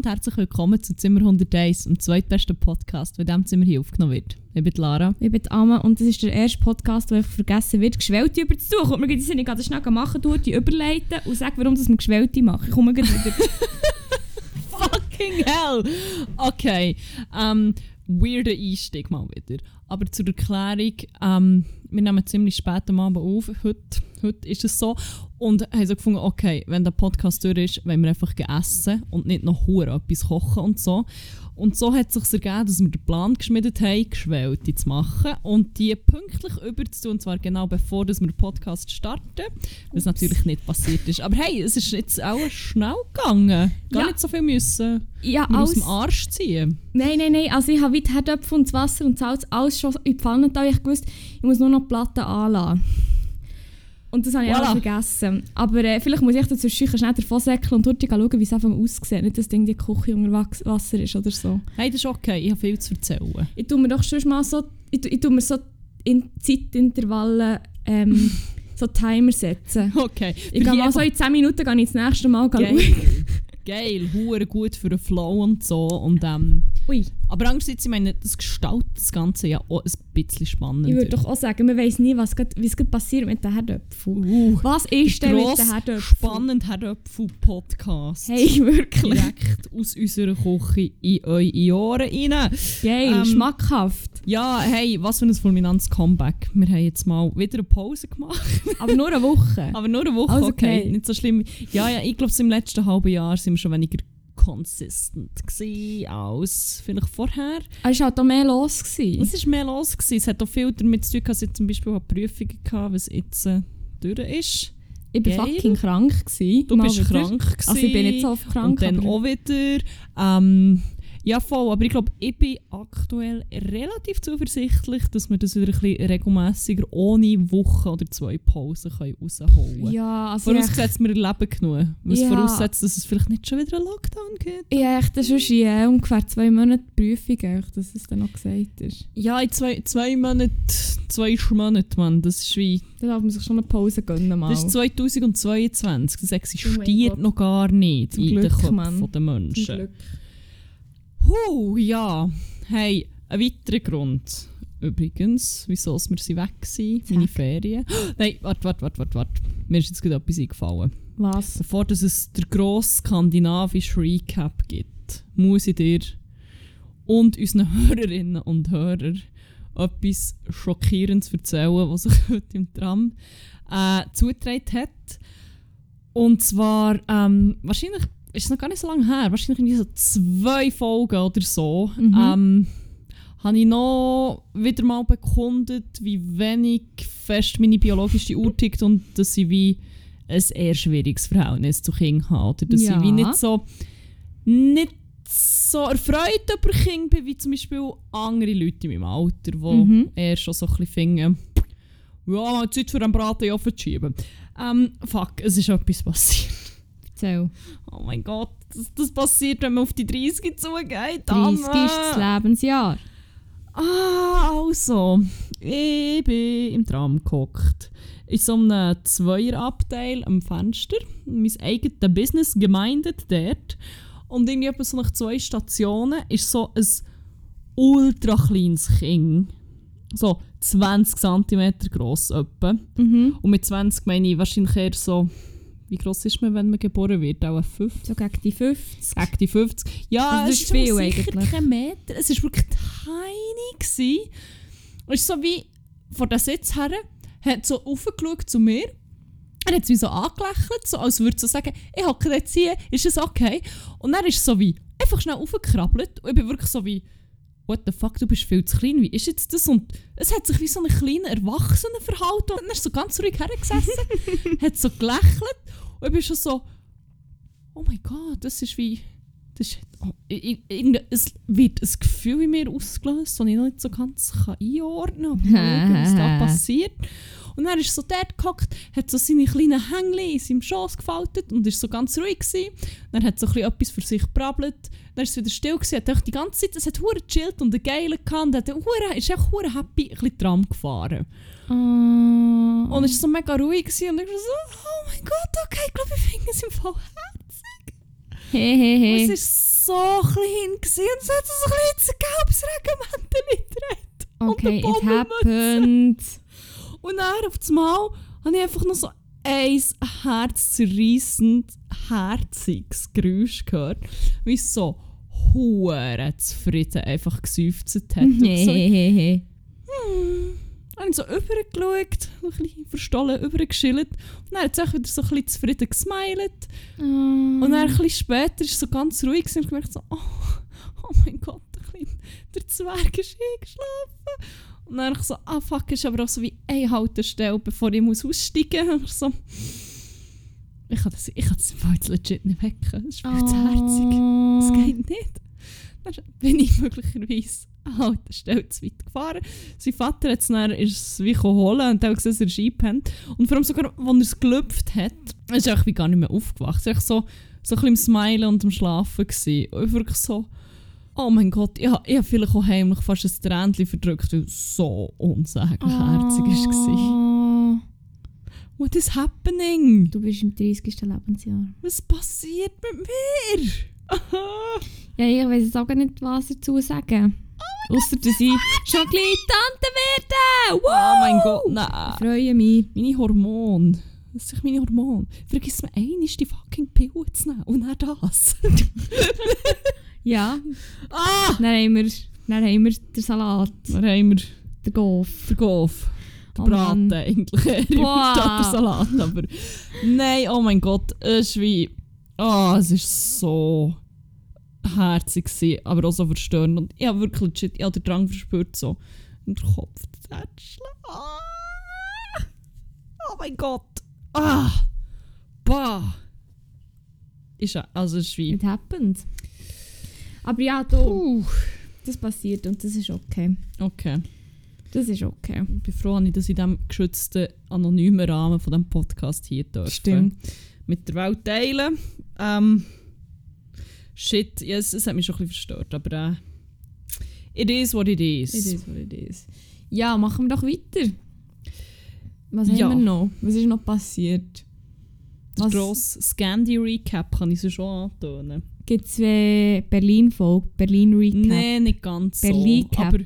Und herzlich willkommen zu Zimmer 101, dem zweitbesten Podcast, der in diesem Zimmer hier aufgenommen wird. Ich bin Lara. Ich bin Amma und das ist der erste Podcast, der vergessen wird, Geschwellte über zu tun. Kommt mir gerade ich kann das schnell machen, du die überleiten und sag, warum wir Geschwellte machen. Ich komme gleich wieder. Fucking hell! Okay, ähm, weirder Einstieg mal wieder. Aber zur Erklärung, ähm, wir nehmen ziemlich spät am Abend auf, heute, heute ist es so. Und haben so gefunden, okay, wenn der Podcast durch ist, wollen wir einfach essen und nicht noch hure etwas kochen und so. Und so hat es sich ergeben, dass wir den Plan geschmiedet haben, Geschwälte zu machen und die pünktlich überzutun, und zwar genau bevor dass wir den Podcast starten, was natürlich nicht passiert ist. Aber hey, es ist jetzt auch schnell gegangen. Gar Ja. nicht so viel müssen ja, aus dem Arsch ziehen. Nein, nein, nein. Also ich habe wie die Herdöpfe und das Wasser und das Salz alles schon in die Pfanne da. Ich wusste, ich muss nur noch die Platte anlassen. Und das habe ich Voilà. auch vergessen. Aber äh, vielleicht muss ich dazu schnell davon säckeln und dort schauen, wie es einfach aussieht. Nicht, dass das Ding die Küche unter Wasser ist oder so. Hey, das ist okay, ich habe viel zu erzählen. Ich tue mir doch schon mal so, ich, ich tue mir so in Zeitintervallen ähm, so Timer setzen. Okay. Ich gehe mal so in 10 Minuten gehe ich das nächste Mal schauen. Geil. Geil, hure gut für den Flow und so. Und, ähm, Ui, aber andererseits, ich meine, das gestaltet das Ganze ja auch ein bisschen spannender. ich würde doch auch sagen, man weiß nie, was grad, passiert mit den Herdöpfeln. Uh, Was ist denn mit den Herdöpfeln? spannend Herdöpfel-Podcast. Hey, wirklich. Direkt aus unserer Küche in eure Ohren rein. Geil, Ähm, schmackhaft. Ja, hey, was für ein fulminantes Comeback. Wir haben jetzt mal wieder eine Pause gemacht. Aber nur eine Woche. Aber nur eine Woche, Also okay. okay. Nicht so schlimm. Ja, ja, ich glaube, im letzten halben Jahr sind wir schon weniger consistent als vielleicht vorher. Es war halt auch mehr los. Gewesen. Es war mehr los. Gewesen. Es hat auch viel damit zu tun, dass ich zum Beispiel auch Prüfungen hatte, was jetzt äh, durch ist. Ich war fucking krank. Gewesen, Du bist wieder. krank gewesen. Also ich bin nicht so oft krank. Und dann auch wieder. Ähm, ja, voll. Aber ich glaube, ich bin aktuell relativ zuversichtlich, dass wir das wieder ein bisschen regelmässiger ohne Woche oder zwei Pausen können rausholen können. Ja, also Vorausgesetzt, wir erleben genug. Was Ja. voraussetzt, dass es vielleicht nicht schon wieder einen Lockdown gibt. Ich habe echt schon in äh, ungefähr zwei Monaten Prüfung, dass es dann noch gesagt ist. Ja, in zwei, zwei Monaten, zwei Monate, Mann. Das ist wie. Da darf man sich schon eine Pause gönnen mal. Das ist 2022. Das existiert Oh noch gar nicht Zum in den Glück, Köpfen Mann. der Menschen. Zum Glück. Huh, ja. Hey, ein weiterer Grund. Übrigens, wieso wir sie weg waren, meine. Ferien. Nein, warte, warte, warte, warte, warte. Mir ist jetzt gerade etwas eingefallen. Was? Bevor dass es der grosse skandinavische Recap gibt, muss ich dir und unseren Hörerinnen und Hörern etwas Schockierendes erzählen, was sich heute im Tram äh, zugetragen hat. Und zwar, ähm, wahrscheinlich ist noch gar nicht so lange her, wahrscheinlich so zwei Folgen oder so, Mhm. ähm, habe ich noch wieder mal bekundet, wie wenig fest meine biologische Uhr tickt und dass ich wie ein eher schwieriges Verhältnis zu Kindern habe. Oder dass Ja. ich wie nicht so, nicht so erfreut über Kinder bin, wie zum Beispiel andere Leute in meinem Alter, die Mhm. eher schon so ein bisschen finden, ja, Zeit für einen Braten in den Ofen zu schieben. Ähm, fuck, es ist etwas passiert. Erzähl. Oh mein Gott, das, das passiert, wenn man auf die 30 zugeht. 30 ist Amme. das Lebensjahr. Ah, also. Ich bin im Tram gehockt. In so einem Zweierabteil am Fenster. Mein eigenes Business gemeindet dort. Und irgendwie etwa so nach zwei Stationen ist so ein ultra kleines Kind. So 20 cm gross etwa. Mhm. Und mit 20 meine ich wahrscheinlich eher so... Wie gross ist man, wenn man geboren wird? Auch 5? So gegen die 50. Gegen die 50. Ja, Also es ist viel sicher eigentlich. kein Meter. Es war wirklich tiny. Gewesen. Es ist so wie vor den Sitz her, hat so aufgeschaut zu mir. Er hat es wie so angelächelt, so als würde er so sagen, ich hocke jetzt hier, ist es okay? Und dann ist es so wie einfach schnell aufgekrabbelt und ich bin wirklich so wie what the fuck, du bist viel zu klein, wie ist jetzt das? Und es hat sich wie so ein kleiner Erwachsener verhalten und er ist so ganz ruhig hergesessen, hat so gelächelt und ich bin schon so, oh mein Gott, das ist wie, das ist, oh, ich, ich, es wird ein Gefühl in mir ausgelöst, das ich noch nicht so ganz kann einordnen kann, was da passiert. Und dann ist so dort gehockt, hat so seine kleinen Hängli in seinem Schoss gefaltet und ist so ganz ruhig gewesen. Dann hat so ein bisschen etwas für sich gebrabbelt. Dann ist es wieder still gewesen, hat die ganze Zeit, es hat hure chillt und einen geilen gehabt hat hure, ist echt hure happy ein bisschen Tram gefahren. Oh. Und es war so mega ruhig gewesen, und ich war so, oh mein Gott, okay, ich glaube, ich finde es im Fall Hey, hey, Und. Es so klein gewesen und es hat so ein kleines gelbes Regenmäntel gedreht. Okay, it happened. Und dann auf das Mal habe ich einfach noch so ein herzzerreissend, herziges Geräusch gehört, wie es so hure zufrieden einfach gesäufzt hat. Und so, Nee. hm. So übergeschaut, ein bisschen verstollen, übergeschillt. Und dann hat es auch wieder so ein bisschen zufrieden gesmiled. Und dann ein bisschen später ist es so ganz ruhig und ich gemerkt so, oh, oh mein Gott, der Zwerg ist eingeschlafen. Und dann ich so, ah fuck, ist aber auch so wie eine Haltestelle, bevor ich muss aussteigen muss. Ich so, ich kann das, ich kann das jetzt legit nicht wecken. Das ist viel zu herzig. Das Oh. geht nicht. Dann bin ich möglicherweise an der Haltestelle zu weit gefahren. Sein Vater hat es dann ist wie holen und hat gesehen, dass er eingepennt. Und vor allem sogar, als er es gelüpft hat, ist er wie gar nicht mehr aufgewacht. Er war so, so ein bisschen im Smilen und am Schlafen. Gewesen. Und ich so, oh mein Gott, ich habe ich hab vielleicht auch heimlich fast ein Tränchen verdrückt, weil es so unsäglich herzig war. Oh. What is happening? Du bist im 30. Lebensjahr. Was passiert mit mir? Ja, ich weiß jetzt auch gar nicht, was dazu sagen. Ausser, dass ich schon gleich Tante werde! Wow! oh mein Gott, Ich nein. freue mich. Meine Hormone. Das sind meine Hormone. Vergiss mir einmal die fucking Pille zu nehmen und dann das. Ja, ah! dann haben wir, dann haben wir den Salat, Dann haben wir den Golf. den Golf. Den Oh Mann. Braten eigentlich. eher Boah. Statt der Salat. Aber nein, oh mein Gott. Es ist wie... Oh, es ist so herzig gewesen, aber auch so verstörend. Und ich habe wirklich legit, ich habe den Drang verspürt, so im Kopf zu tätscheln. Ah! Oh mein Gott. Ah! Bah! Ist ja, also es ist wie... It happened. Aber ja, du, Puh. das passiert und das ist okay. Okay. Das ist okay. Ich bin froh, dass ich das in diesem geschützten, anonymen Rahmen von diesem Podcast hier dürfen. Stimmt. Mit der Welt teilen. Ähm, shit, ja, es, hat mich schon ein bisschen verstört, aber äh, it is what it is. It is what it is. Ja, machen wir doch weiter. Was Ja. haben wir noch? Was ist noch passiert? Der Was grosse Scandi-Recap kann ich so schon antönen. Gibt es Berlin-Folge? Berlin-Recap? Nein, nicht ganz so. Berlin-Cap. Aber,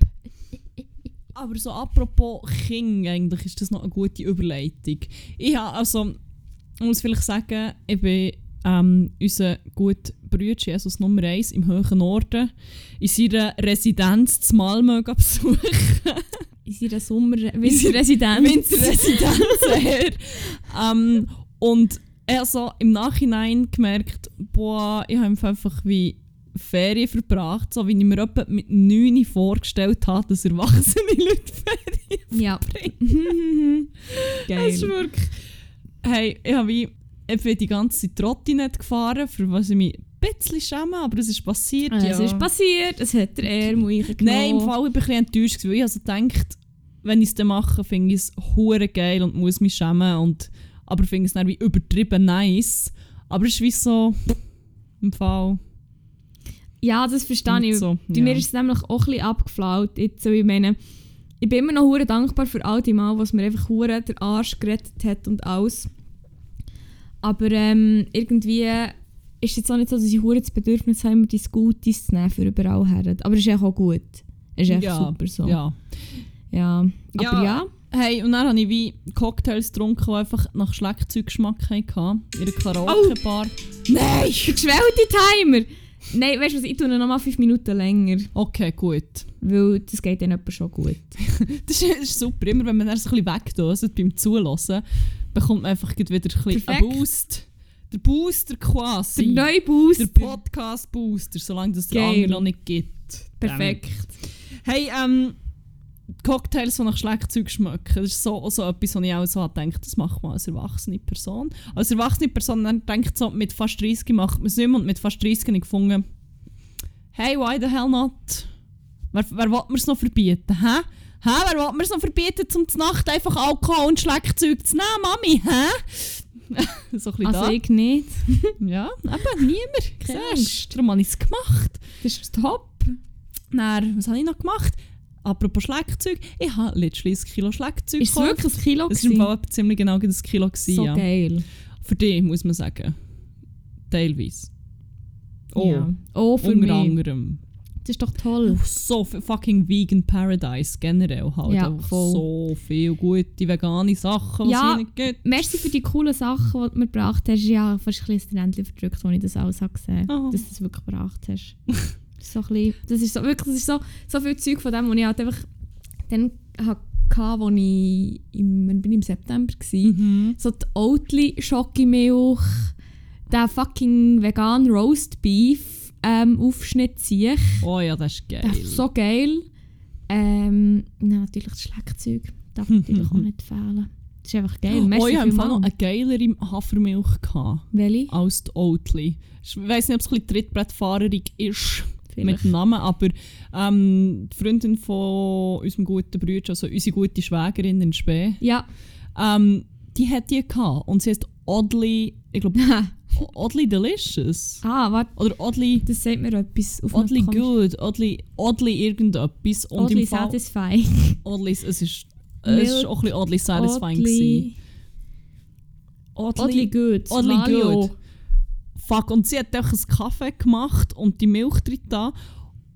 aber so apropos King, eigentlich ist das noch eine gute Überleitung. Ich habe also, ich muss vielleicht sagen, ich bin ähm, unser guter Bruder Jesus Nummer 1 im hohen Norden in seiner Residenz zu Malmö besuchen. In seiner Sommer... Winterresidenz. Winterresidenz her. ähm, und also im Nachhinein gemerkt, boah, ich habe einfach wie Ferien verbracht, so wie ich mir etwa mit 9 vorgestellt habe, dass erwachsene Leute Ferien Ja. bringen. Geil. Das ist wirklich... Hey, ich habe wie... Ich die ganze Zeit Trottinett gefahren, für was ich mich ein bisschen schäme, aber es ist passiert, Ah, ja. Es ist passiert, es hat der Ärmel eingenommen. Nein, im Fall ich bin ich ein bisschen enttäuscht, weil ich also gedacht, wenn ich es dann mache, finde ich es hure geil und muss mich schämen. Und, aber finde es dann wie übertrieben nice. Aber es ist wie so im Fall Ja, das verstehe ich. so. Bei mir ist es nämlich auch ein bisschen abgeflaut. Jetzt, so, ich meine, ich bin immer noch hure dankbar für all die Mal, was mir einfach hure den Arsch gerettet hat und alles. Aber ähm, irgendwie ist es jetzt auch nicht so, dass ich hure das Bedürfnis habe, immer die Scooties zu nehmen für überall her. Aber es ist auch gut. Es ist echt Ja, super so. Ja. Ja. Aber Ja. ja, Hey, und dann habe ich wie Cocktails getrunken, die einfach nach Schlagzeuggeschmack hatten. In einer Karaoke-Bar. Nein! Geschwellte Timer! Nein, weißt du was, ich tue noch mal 5 Minuten länger. Okay, gut. Weil das geht dann etwa schon gut. Das ist, das ist super. Immer wenn man so ein bisschen wegdöset beim Zuhören, bekommt man einfach wieder ein bisschen einen. Boost. Der Booster quasi. Der neue Booster. Der Podcast-Booster, solange das der Geil. andere noch nicht gibt. Perfekt. Hey, ähm, Cocktails, die nach Schlagzeug schmecken, das ist so, so etwas, wo ich auch so denke, das macht man als erwachsene Person. Als erwachsene Person dann denkt so, mit fast 30 macht man es nicht mehr und mit fast 30 habe ich gefunden, hey, why the hell not? Wer, wer will mir es noch verbieten, hä? Hä, wer will mir es noch verbieten, zum zur Nacht einfach Alkohol und Schlagzeug zu nehmen, Mami, hä? so ein bisschen Also da. ich nicht. Ja, eben, niemand. Siehst du, darum habe ich es gemacht. Das ist top. Dann, was habe ich noch gemacht? Apropos Schlagzeug, ich habe letztlich ein Kilo Schlagzeug Ist es wirklich ein Kilo? Es war im? Fall ziemlich genau ein Kilo. Gewesen, so ja. geil. Für dich, muss man sagen. Teilweise. Oh, Ja. Oh, für unter mich. anderem. Das ist doch toll. So viel fucking Vegan Paradise generell halt. Ja, voll. so viele gute vegane Sachen, was Ja, es nicht gibt. Merci für die coolen Sachen, die du mir gebracht hast. Ja, fast ein bisschen das verdrückt, als ich das alles habe gesehen Oh. dass du das wirklich gebracht hast. Das ist so ein bisschen, das ist so, wirklich, das ist so, so viel Zeug von dem, was ich halt einfach dann hatte, als ich im, wann bin ich im September war. Mhm. So die Oatly Schokimilch, der fucking vegan Roast Beef ähm, Aufschnitt ziehe ich. Oh ja, das ist geil. Das ist so geil. Ähm, ja, natürlich das Schleckzeug darf natürlich auch nicht fehlen. Das ist einfach geil. Merci oh, ich vielmals. noch eine geilere Hafermilch gehabt, Welche? als die Oatly. Ich weiß nicht, ob es ein bisschen trittbrettfahrerig ist mit Namen, aber ähm, die Freundin von unserem guten Bruder, also unsere gute Schwägerin in Spee, Ja. ähm, die hat die gehabt und sie heißt Oddly, ich glaube Oddly Delicious. ah, warte, Oder Oddly, das sagt mir etwas. Auf oddly Good, Oddly, oddly irgendetwas. Und Oddly Fall, satisfying. Oddly, es ist, es ist auch ein bisschen Oddly satisfying. gewesen. Oddly, Oddly good. Oddly Valio. good. Fuck, und sie hat einfach einen Kaffee gemacht und die Milch drin da.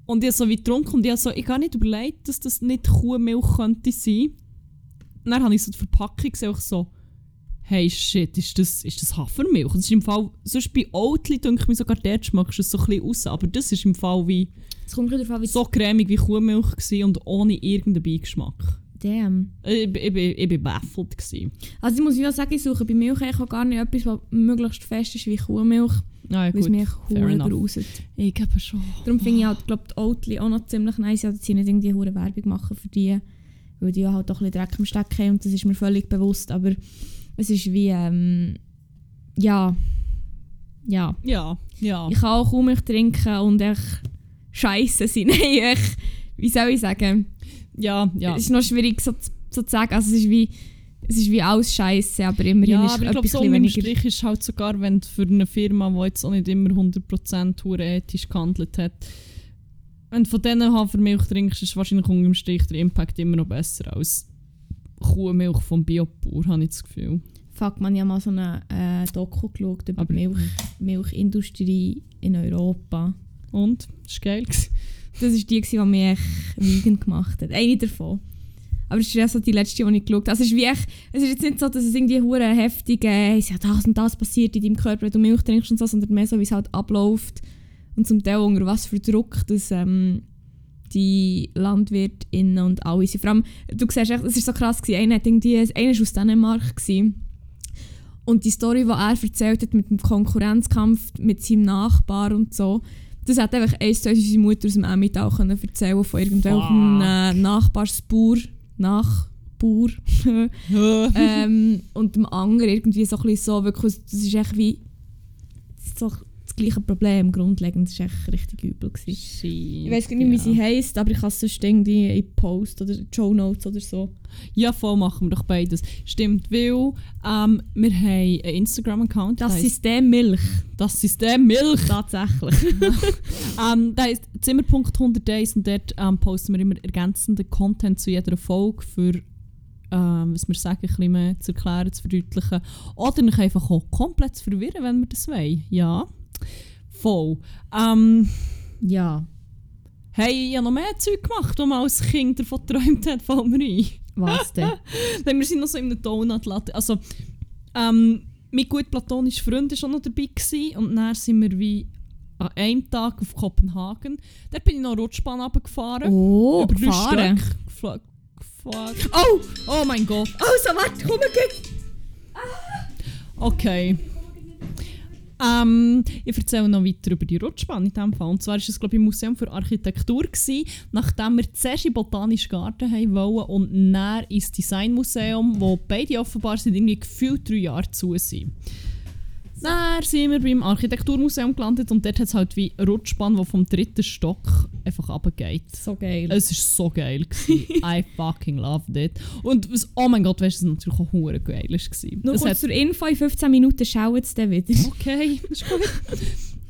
Und ich so wie getrunken und ich habe so, ich habe nicht überlegt, dass das nicht Kuhmilch könnte sein. Und dann habe ich so die Verpackung gesehen, auch so, hey shit, ist das, ist das Hafermilch? Und das ist im Fall, sonst bei Oatly denke ich mir sogar, dort schmeckst du es so ein bisschen raus. Aber das ist im Fall wie Es kommt darauf an, wie so cremig wie Kuhmilch und ohne irgendeinen Beigeschmack. Damn. Ich, ich, ich, bin- ich bin baffled. Gewesen. Also ich muss wieder sagen, ich suche bei Milch auch gar nicht etwas, was möglichst fest ist wie Kuhmilch, Ah, ja, weil es mich enough. gruselt. Ich glaube schon. Darum finde ich halt, glaub, die Oatly auch noch ziemlich nice, ja, dass sie nicht irgendwie hure Werbung machen für die, weil die ja halt auch ein bisschen Dreck im Stecken haben und das ist mir völlig bewusst, aber es ist wie, ähm, ja, ja. Ja, ja. Ich kann auch kaum Milch trinken und echt scheiße sein. Nein, ich, wie soll ich sagen? Ja, ja. Es ist noch schwierig so, zu- so zu sagen. Also es ist wie, es ist wie alles scheiße, aber immerhin Ja, ist aber ich glaube, so weniger. Strich ist halt sogar, wenn du für eine Firma, die jetzt auch nicht immer 100% hure ethisch gehandelt hat, wenn du von diesen Hafermilch trinkst, ist wahrscheinlich unterm Strich der Impact immer noch besser als Kuhmilch vom Biobauer, habe ich das Gefühl. Fuck, man, ich habe mal so eine äh, Doku geschaut über die Milch, Milchindustrie in Europa. Und? Das war geil. Das war die, die mich vegan gemacht hat. Eine davon. Aber es ist ja so die letzte, die ich geschaut habe. Also es ist, wie echt, es ist jetzt nicht so, dass es irgendwie hure heftig äh, ist, ja, das und das passiert in deinem Körper, wenn du Milch trinkst und so, sondern mehr so, wie es halt abläuft. Und zum Teil unter was für Druck das, ähm, die LandwirtInnen und alle sind. Vor allem, du siehst echt, es ist so krass gewesen, einer, hat irgendwie, einer war aus Dänemark gewesen. und die Story, die er erzählt hat mit dem Konkurrenzkampf mit seinem Nachbar und so, das hat einfach eins zu eins unsere Mutter aus dem Emmental können erzählen von irgendwelchem äh, Nachbarsbauer, Nachbauer ähm, und dem anderen irgendwie so ein bisschen so, wirklich, das ist echt wie so gleiche Problem grundlegend, das war echt richtig übel. Gewesen. Ich weiß gar nicht, wie sie heisst, aber ich kann es sonst irgendwie in Post oder Show Notes oder so. Ja, voll machen wir doch beides. Stimmt, weil ähm, wir haben einen Instagram-Account. Das System Milch. das System Milch. Tatsächlich. Ähm, da heisst Zimmerpunkt100 Days und dort ähm, posten wir immer ergänzenden Content zu jeder Folge für ähm, was wir sagen, ein bisschen mehr zu erklären, zu verdeutlichen. Oder einfach auch komplett zu verwirren, wenn wir das wollen. Ja, voll. Ähm, ja. hey, ich habe noch mehr Zeug gemacht, wo man als Kind davon geträumt hat, fällt mir ein. Was denn? Dann wir sind noch so in einem Donut-Latte. Also, ähm, mein gut platonischer Freund war auch noch dabei. Gewesen, und dann sind wir wie an einem Tag auf Kopenhagen. Dort bin ich noch Rutschbahn runtergefahren. Oh, über gefahren. Gefahren. Oh! Oh mein Gott. Also, warte, komm mal Okay. Ähm, ich erzähle noch weiter über die Rutschbahn in diesem Fall. Und zwar war es, glaube ich, im Museum für Architektur, gewesen, nachdem wir zuerst in Botanischen Garten haben wollen und dann ins Designmuseum, wo beide offenbar seit irgendwie gefühlt drei Jahre zu sind. Dann sind wir beim Architekturmuseum gelandet und dort hat es halt wie Rutschbahn, die vom dritten Stock einfach runtergeht. So geil. Es war so geil. I fucking loved it. Und was, oh mein Gott, weißt du, was natürlich auch hure geil war. Nur es kurz zur Info, in 15 Minuten schauen sie dann wieder. okay, ist gut.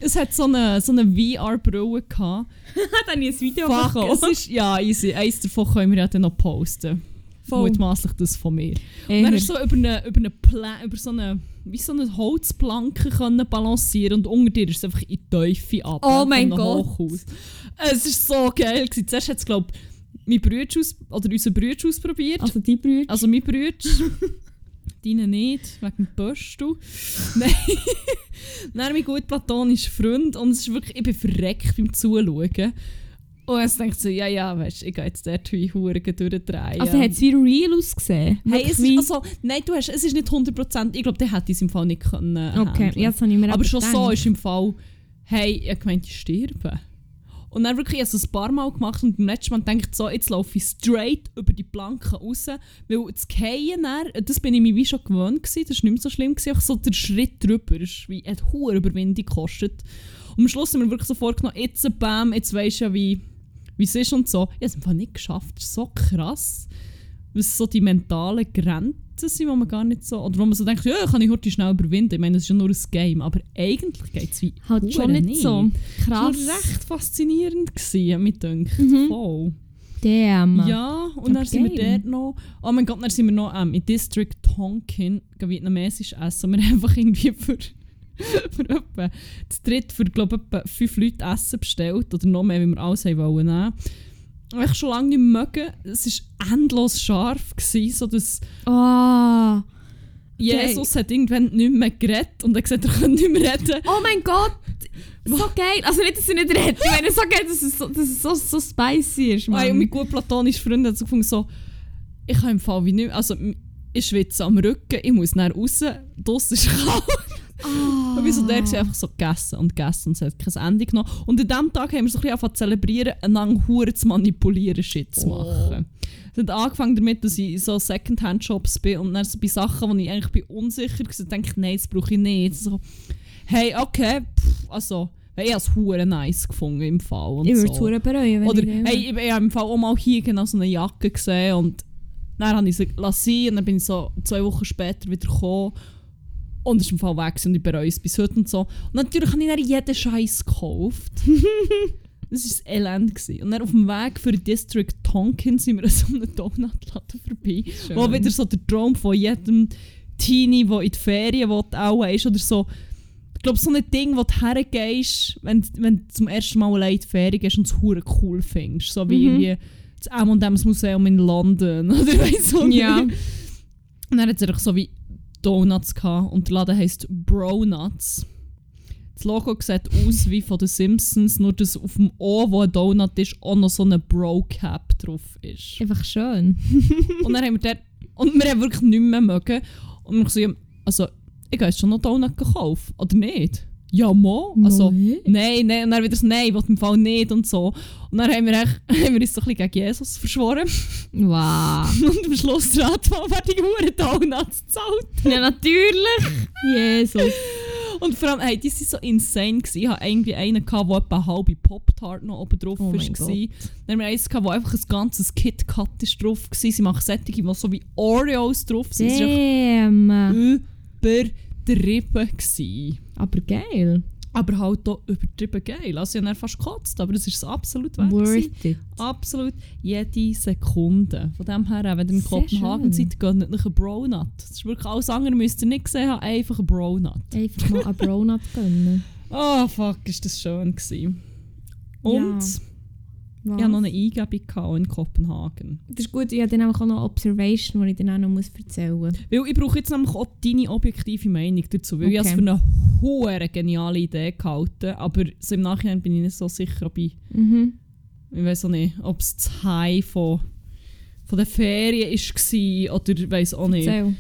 es hat so eine, so eine VR-Brille gehabt. Hat dann ein Video Fuck, es ist, ja, easy. Eins davon können wir ja dann noch posten. Voll. Mutmaßlich das von mir. Und Eher. dann ist so über eine, über eine, Pla über so eine, wie so eine Holzplanke können balancieren und unter dir ist es einfach in die Teufel ab. Oh mein Gott. Hochhaus. Es ist so geil. gewesen. Zuerst hat es, glaube ich, mein Bruder oder unser Bruder ausprobiert. Also die Brüder. Also mein Bruder. Deine nicht, wegen dem Pöstel. Nein. Dann mein gut platonischer Freund. Und es ist wirklich, ich bin verreckt beim Zuschauen. Und es denkt so, ja, ja, weißt du, ich gehe jetzt dort wie Huren durchdrehen. Also hat es wie real ausgesehen? Hey, es ist, also, nein, du hast, es ist nicht 100%, ich glaube, der hätte es im Fall nicht können Okay, handeln. ja, das habe ich mir Aber schon gedacht. so ist im Fall, hey, ich gemeint, ich sterbe. Und dann wirklich, ich habe es ein paar Mal gemacht und beim letzten Mal denke ich so, jetzt laufe ich straight über die Planken raus, weil das Gehen dann, das bin ich mir wie schon gewöhnt gewesen, das war nicht mehr so schlimm, gewesen, einfach so der Schritt drüber, ist wie, hat hohe Überwindung gekostet. Und am Schluss haben wir wirklich so vorgenommen, jetzt bam, jetzt weisst du ja, wie, wie es ist und so. Ich habe es einfach nicht geschafft, das ist so krass, was so die mentalen Grenzen sind, wo man gar nicht so, oder wo man so denkt, ja, kann ich heute schnell überwinden, ich meine, das ist ja nur ein Game, aber eigentlich geht es wie Halt schon hure nicht so. Krass. das war recht faszinierend, gewesen, mit gedacht. Mhm. Voll. Damn. Ja, und dann Aber sind wir dort noch. Oh mein Gott, dann sind wir noch ähm, in District Tonkin vietnamesisch essen. Wir haben einfach irgendwie für, für etwa das dritte für glaube etwa fünf Leute Essen bestellt. Oder noch mehr, wie wir alles haben wollen. Und ich schon lange nicht mehr mögen. Es war endlos scharf, gewesen, so dass Oh. Jesus hat irgendwann nicht mehr geredet und er gesagt, er kann nicht mehr reden. oh mein Gott. So geil. Also nicht, dass ich nicht rede. Ich meine, so geil, dass es so, dass es so, so spicy ist, und Mann. mein gut platonischer Freund hat so gefunden, so, ich habe im Fall wie nicht, also ich schwitze am Rücken, ich muss dann raus, draussen ist kalt. Und wir so der war einfach so gegessen und gegessen und es hat kein Ende genommen. Und an diesem Tag haben wir so ein bisschen angefangen zu zelebrieren, einander Huren zu manipulieren, Shit zu machen. Es hat angefangen damit, dass ich in so Secondhand-Shops bin und dann so bei Sachen, wo ich eigentlich bin unsicher war, denke ich, nein, das brauche ich nicht. So, hey, okay, pff, also, ich habe es hure nice gefunden im Fall. Und Ich würde so. es verdammt bereuen, wenn Oder ich hey, ich, ich habe im Fall auch mal hier genau so eine Jacke gesehen und dann habe ich sie lassen und dann bin ich so zwei Wochen später wieder gekommen und ist im Fall weg und ich bereue es bis heute und so. Und natürlich habe ich dann jeden Scheiß gekauft. das war das Elend. Gewesen. Und dann auf dem Weg für District Tonkin sind wir an so einem Donutladen vorbei, wo wieder so der Traum von jedem Teenie, der in die Ferien will, auch ist oder so ich glaube, so ein Ding, wo du hergehst, wenn, wenn du zum ersten Mal allein in die Ferien gehst und es hure cool findest. So wie Mhm. das M&M's Museum in London. Oder weiss so Ja. Und dann hat es so wie Donuts gehabt und der Laden heisst Bronuts. Das Logo sieht aus wie von den Simpsons, nur dass auf dem O, wo ein Donut ist, auch noch so eine Bro-Cap drauf ist. Einfach schön. Und dann haben wir dort, und wir haben wirklich nicht mehr mögen. Und ich so, ja, also, ich habe jetzt schon noch Donut gekauft, oder nicht? Ja, mo. Also, Nein. nein, nein. Und dann wieder so, nein, ich will im Fall nicht und so. Und dann haben wir, echt, haben wir uns so ein bisschen gegen Jesus verschworen. Wow. Und am Schluss der Radfahrer wer die Huren Donuts zahlt. ja, natürlich. Jesus. Und vor allem, hey, die waren so insane. Gewesen. Ich hatte irgendwie einen, gehabt, der etwa eine halbe Pop-Tart noch oben drauf Oh war. Dann haben wir eins, gehabt, wo einfach ein ganzes KitKat ist drauf war. Sie machen Sättige, die so wie Oreos drauf sind. Es war Damn. übertrieben. Gewesen. Aber geil. Aber halt auch übertrieben geil. Also ich habe fast gekotzt, aber es ist absolut wert. Worth it. Absolut jede Sekunde. Von dem her, wenn ihr in Kopenhagen seid, gönnt euch einen Bronut. Das ist wirklich alles andere, müsst ihr nicht gesehen haben, einfach einen Bronut. Einfach mal einen Bronut gönnen. Oh fuck, ist das schön gewesen. Und Ja. Ich hatte noch eine Eingebung in Kopenhagen. Das ist gut, ich habe dann auch noch eine Observation, die ich dann auch noch erzählen muss. Weil ich brauche jetzt nämlich auch deine objektive Meinung dazu, weil ich Okay. es für eine hohe geniale Idee gehalten aber so im Nachhinein bin ich nicht so sicher, ob ich, Mhm. ich weiß auch nicht, ob es das High von, von der Ferien war oder ich weiß auch nicht. Erzähl.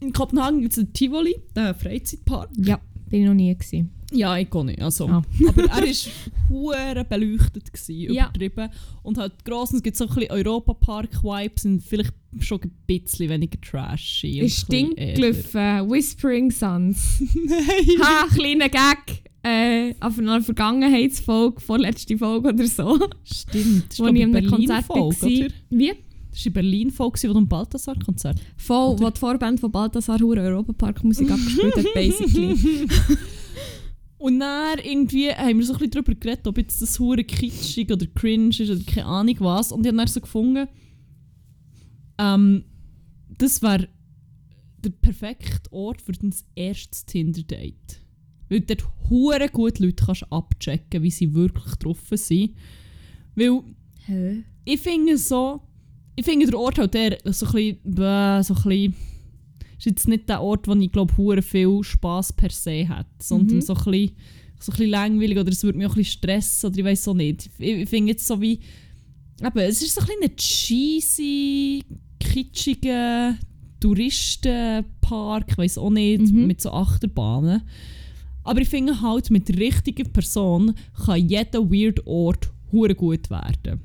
In Kopenhagen gibt es einen Tivoli, den Freizeitpark. Ja, bin ich noch nie gewesen. Ja, ich gehe nicht. Also. Ah. Aber er war hure beleuchtet, gewesen, Ja. übertrieben. Und halt gross, und es gibt so ein bisschen Europa-Park-Vibes und vielleicht schon ein bisschen weniger trashy. Ist ein bisschen Stinkglüffen, Whispering Suns. Nein! ha, kleiner Gag. Äh, auf einer Vergangenheitsfolge, vorletzte Folge oder so. Stimmt. Das wo war ich ich einem Konzert war. Oder? Wie? Das war in Berlin-Folge, wo du am Balthasar-Konzert Voll, Oder? wo die Vorband von Balthasar Hure Europapark Musik abgespielt hat, basically. Und dann irgendwie haben wir so ein bisschen darüber geredet, ob jetzt das hure kitschig oder cringe ist oder keine Ahnung was. Und ich habe dann so gefunden, ähm, das wäre der perfekte Ort für dein erstes Tinder-Date. Weil du dort hure gut Leute kannst abchecken wie sie wirklich getroffen sind. Weil Hä? ich finde so, ich finde der Ort halt der so ein bisschen, so ein bisschen, ist jetzt nicht der Ort, wo ich glaube hure viel Spass per se hat, sondern Mhm. so ein bisschen, so ein bisschen langweilig oder es würde mich auch ein bisschen stressen oder ich weiß auch nicht. Ich, ich finde jetzt so wie, eben, es ist so ein bisschen ein cheesy, kitschiger Touristenpark, ich weiß auch nicht, Mhm. mit so Achterbahnen. Aber ich finde halt, mit der richtigen Person kann jeder weird Ort hure gut werden.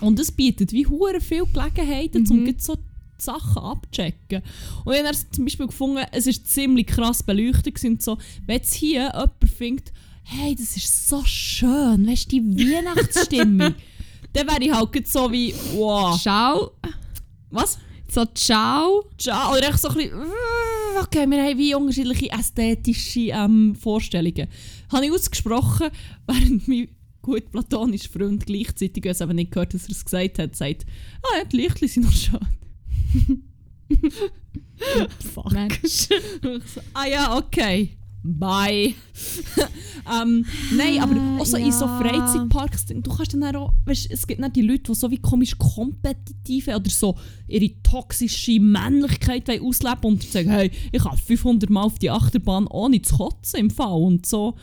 Und es bietet wie hure viele Gelegenheiten, um Mhm. gleich so Sachen abzuchecken. Und ich habe zum Beispiel gefunden, es ist ziemlich krass beleuchtet und so, wenn jetzt hier jemand findet, hey, das ist so schön, weißt du, die Weihnachtsstimmung, dann wäre ich halt so wie, wow, Ciao. was? So, ciao. Ciao. Oder echt so ein bisschen, okay, wir haben wie unterschiedliche ästhetische ähm, Vorstellungen. Habe ich ausgesprochen, während mein gut platonischer Freund gleichzeitig, ich habe aber nicht gehört, dass er es gesagt hat, sagt, ah ja, die Lichtchen sind noch schön. Fuck. Ich so, ah ja, okay. Bye. ähm, nein, aber auch so in so Ja. Freizeitparks, du kannst dann auch, weißt, es gibt nicht die Leute, die so wie komisch kompetitive oder so ihre toxische Männlichkeit ausleben und sagen, hey, ich kann 500 Mal auf die Achterbahn ohne zu kotzen im Fall und so.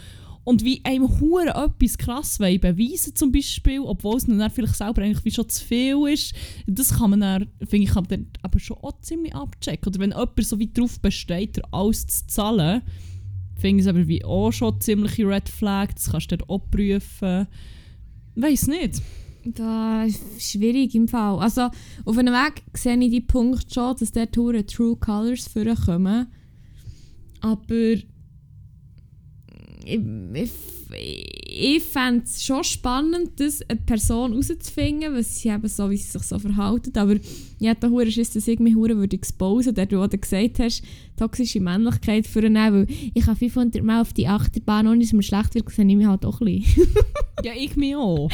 Und wie einem Huren etwas krass wollen beweisen zum Beispiel, obwohl es dann vielleicht selber eigentlich wie schon zu viel ist, das kann man dann, finde ich, dann aber schon auch ziemlich abchecken. Oder wenn jemand so wie darauf besteht, alles zu zahlen, finde ich es aber wie auch schon ziemliche Red Flag, das kannst du dann auch prüfen. Weiß nicht. Das ist schwierig im Fall. Also, auf einem Weg sehe ich die Punkt schon, dass der Tour True Colors vorkommen. Aber ich, ich, ich fände es schon spannend, das eine Person herauszufinden, was sie eben so, wie sie sich so verhalten. Aber ich hätte hure Schiss, dass ich mich hure würde exposen, der du auch gesagt hast, toxische Männlichkeit für einen, weil ich habe 500 Mal auf die Achterbahn, ohne dass mir schlecht wird, sehe ich mich halt auch ein bisschen. Ja, ich mich auch.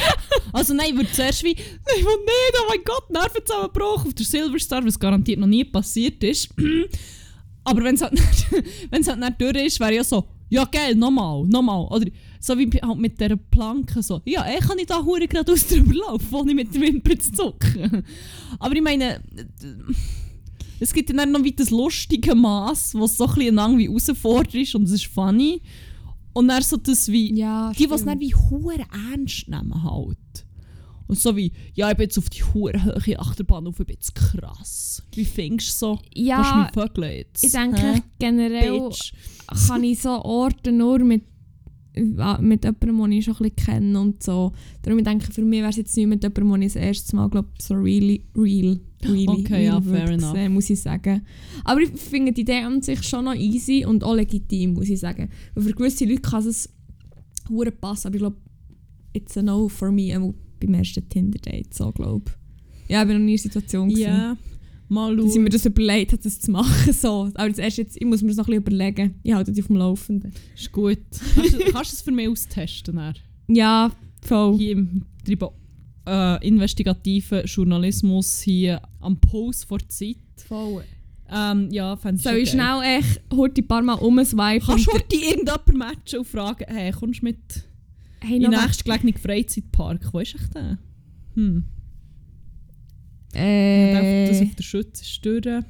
Also nein, ich würde zuerst wie, nein, ich will nicht, oh mein Gott, Nervenzusammenbruch auf der Silverstar, was garantiert noch nie passiert ist. Aber wenn es halt, halt nicht durch ist, wäre ja so, ja geil, nochmal, nochmal. Oder so wie halt mit dieser Planke so, ja, eh kann ich da hure geradeaus drüber laufen, ohne mit der Wimper zu zucken. Aber ich meine, es gibt dann noch wie das lustige Maß, was so ein bisschen irgendwie herausfordernd ist und es ist funny. Und dann so das wie, Ja, die, es dann wie hure ernst nehmen halt. Und so wie, ja, ich bin jetzt auf die hohe Achterbahn auf, ich bin jetzt krass. Wie findest du so? Ja? Ich denke, Hä? generell Bitch. Kann ich so Orte nur mit, äh, mit jemandem, den ich schon ein bisschen kenne und so. Darum denke ich, für mich wäre es jetzt nicht mit jemandem, den ich das erste Mal glaub, so really, real, really, Okay, ja, real fair würde enough. sehen, muss ich sagen. Aber ich finde die Idee an sich schon noch easy und auch legitim, muss ich sagen. Weil für gewisse Leute kann es hure passen, aber ich glaube, it's a no for me, einmal beim ersten Tinder-Date, so glaube Ja, ich war noch nie in der Situation. Ja, mal dass ich mir schauen. das überlegt habe, das zu machen. So. Aber das erst jetzt, ich muss mir das noch ein bisschen überlegen. Ich halte dich auf dem Laufenden. Ist gut. Kannst, du- kannst du es für mich austesten? Dann? Ja, voll. Hier im Treiben, äh, investigativen Journalismus hier am Puls vor der Zeit. voll. Ähm, ja, fände ich Soll ich schnell echt heute ein paar Mal umswipen? Kannst du heute irgendjemanden matchen und fragen, hey, kommst du mit hey, in den nächstgelegenen Freizeitpark? Wo ist echt der? Hm. Äh, Das auf der Schütze durch.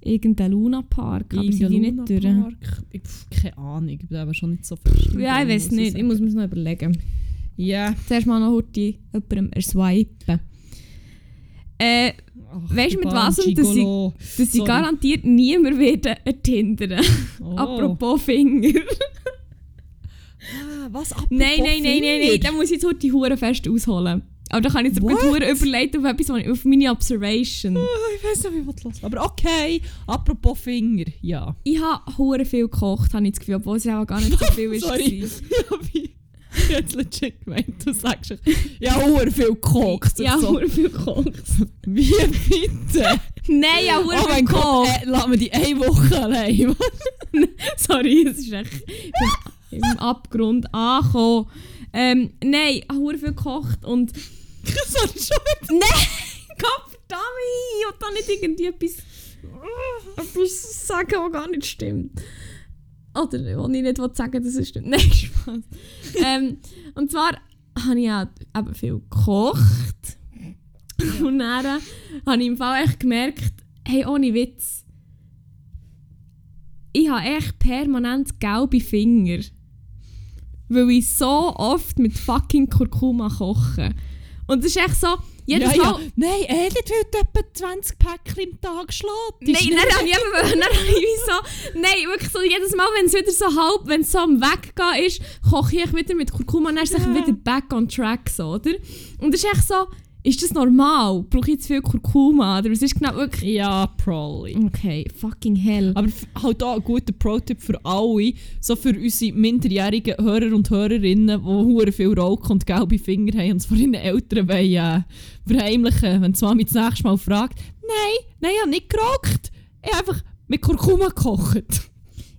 irgendein Luna-Park, aber sind die nicht durch? Ich, pf, keine Ahnung, ich bin aber schon nicht so fest. Ja, ich weiß nicht. Ich sagen. muss mir noch überlegen. Ja. Zuerst mal noch heute jemandem erswipen. Äh, Ach, Weisst du, mit was dass ich- Gigolo. dass ich garantiert niemand werde ertindern. Oh. Apropos Finger. Ah, was? Apropos Nein, nein, nein, nein, nein. Da muss ich jetzt heute die Hure fest ausholen. Aber da kann ich jetzt gut Hure überleiten auf etwas, was ich- auf meine Observation. Ah, Ich weiß nicht, wie ich los. Aber okay, apropos Finger, ja. Ich habe Hure viel gekocht, habe ich das Gefühl, obwohl es ja auch gar nicht so viel ist. Sorry. Ich hätte es legit gemeint, du sagst, ja, hure viel gekocht. Ja, und so. Hure viel gekocht. Wie bitte? Nein, ja, Hure oh viel mein Gott, gekocht. äh, lass mir die eine Woche allein. Sorry, es ist echt ich im Abgrund angekommen. Ähm, nein, ich habe viel gekocht und... Sorry, schon wieder. Nein, Kopf Dami! Und dann nicht irgendwie etwas, etwas sagen, was gar nicht stimmt. Oder was ich nicht sagen dass es stimmt. Nein, Spaß. ähm, und zwar habe ich ja eben viel gekocht. Und dann habe ich im Fall echt gemerkt, hey, ohne Witz, ich habe echt permanent gelbe Finger. Weil ich so oft mit fucking Kurkuma koche. Und es ist echt so, jedes ja, Mal... ja. Nein, Edith wird etwa 20 Päckchen im Tag schlägt. Nein, dann habe ich eben, dann so, nein, wirklich so jedes Mal, wenn es wieder so halb, wenn es so am Weggehen ist, koche ich wieder mit Kurkuma und dann ist es Ja. wieder back on track, so, oder? Und es ist echt so, ist das normal? Brauche ich zu viel Kurkuma? Oder es ist genau wirklich... Ja, probably. Okay, fucking hell. Aber halt auch ein guter Pro-Tipp für alle, so für unsere minderjährigen Hörer und Hörerinnen, die hure viel rauchen und gelbe Finger haben und es von ihren Eltern wollen, äh, verheimlichen, wenn die Mami das nächste Mal fragt, nein, nein, ich habe nicht geraucht, ich habe einfach mit Kurkuma gekocht.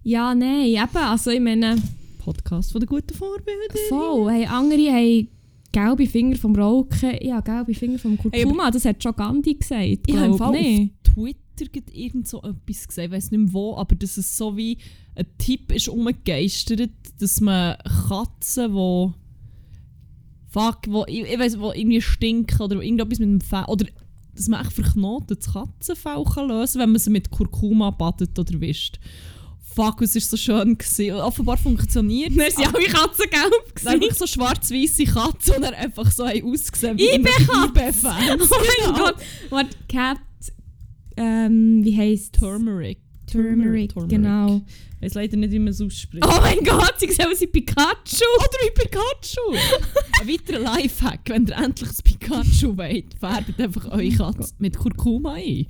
Ja, nein, eben, also ich meine, Podcast von der guten Vorbilder. voll, hey, andere haben gelbe Finger vom Rauchen, ja, gelbe Finger vom Kurkuma, das hat schon Gandhi gesagt, Ich habe im Fall auf Twitter irgend so etwas gesehen, ich weiß nicht mehr wo, aber dass es so wie ein Tipp ist umgegeistert, dass man Katzen, die fuck, wo, ich, ich weiss, wo irgendwie stinken oder irgendetwas mit dem Fell, oder dass man echt verknotetes Katzenfell kann lösen wenn man sie mit Kurkuma badet oder wischt. Fuck, es war so schön. Gewesen. Und offenbar funktioniert Dann sind alle Katzen gelb es. Einfach so schwarz-weiße Katzen und dann einfach so haben ausgesehen IB-Katzen. IB-Fans. Oh mein Genau. Gott. Warte, Cat. Ähm, wie heisst Turmeric. Turmeric, genau. Ich weiß leider nicht, wie man es ausspricht. Oh mein Gott, sie sehen aus wie Pikachu. Oder wie Pikachu! Ein weiterer Lifehack, wenn ihr endlich das Pikachu wollt, färbt einfach eure Katze mit Kurkuma ein.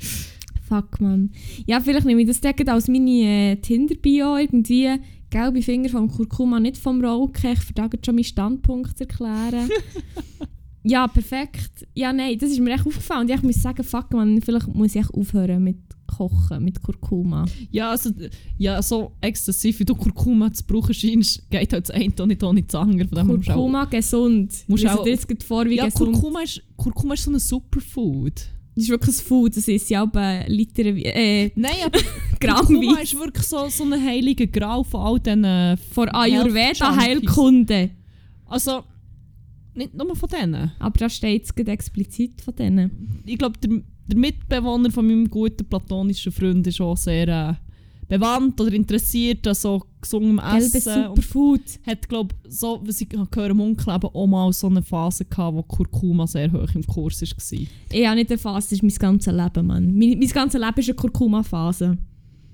Fuck, man. Ja, vielleicht nehme ich das Decken als meine äh, Tinder-Bio irgendwie. Gelbe Finger vom Kurkuma, nicht vom Rauchen. Ich vertage schon meinen Standpunkt zu erklären. ja, perfekt. Ja, nein, das ist mir echt aufgefallen. Und ich muss sagen, fuck, man, vielleicht muss ich echt aufhören mit Kochen, mit Kurkuma. Ja, also, ja, so exzessiv wie du Kurkuma zu brauchen scheinst, geht halt das eine auch nicht ohne das andere. Von du auch- Kurkuma gesund. musst ihr auch- jetzt vor, wie Ja, gesund Kurkuma ist, Kurkuma ist so ein Superfood. Das ist wirklich ein Food, das ist ja aber Liter, äh, Nein, aber Gramm Kurkuma wie ist wirklich so, so ein heiliger Grau von all diesen... vor Health Ayurveda-Heilkunde. Also, nicht nur von denen. Aber da steht es explizit von denen. ich glaube, der, der Mitbewohner von meinem guten platonischen Freund ist auch sehr äh, bewandt oder interessiert an so gesungem Gelbe Essen. Superfood. hat, glaube so, was ich gehört Munkeln, auch mal so eine Phase gehabt, wo Kurkuma sehr hoch im Kurs war. Ich habe nicht eine Phase, das ist mein ganzes Leben, Mann. Mein, mein ganzes Leben ist eine Kurkuma-Phase.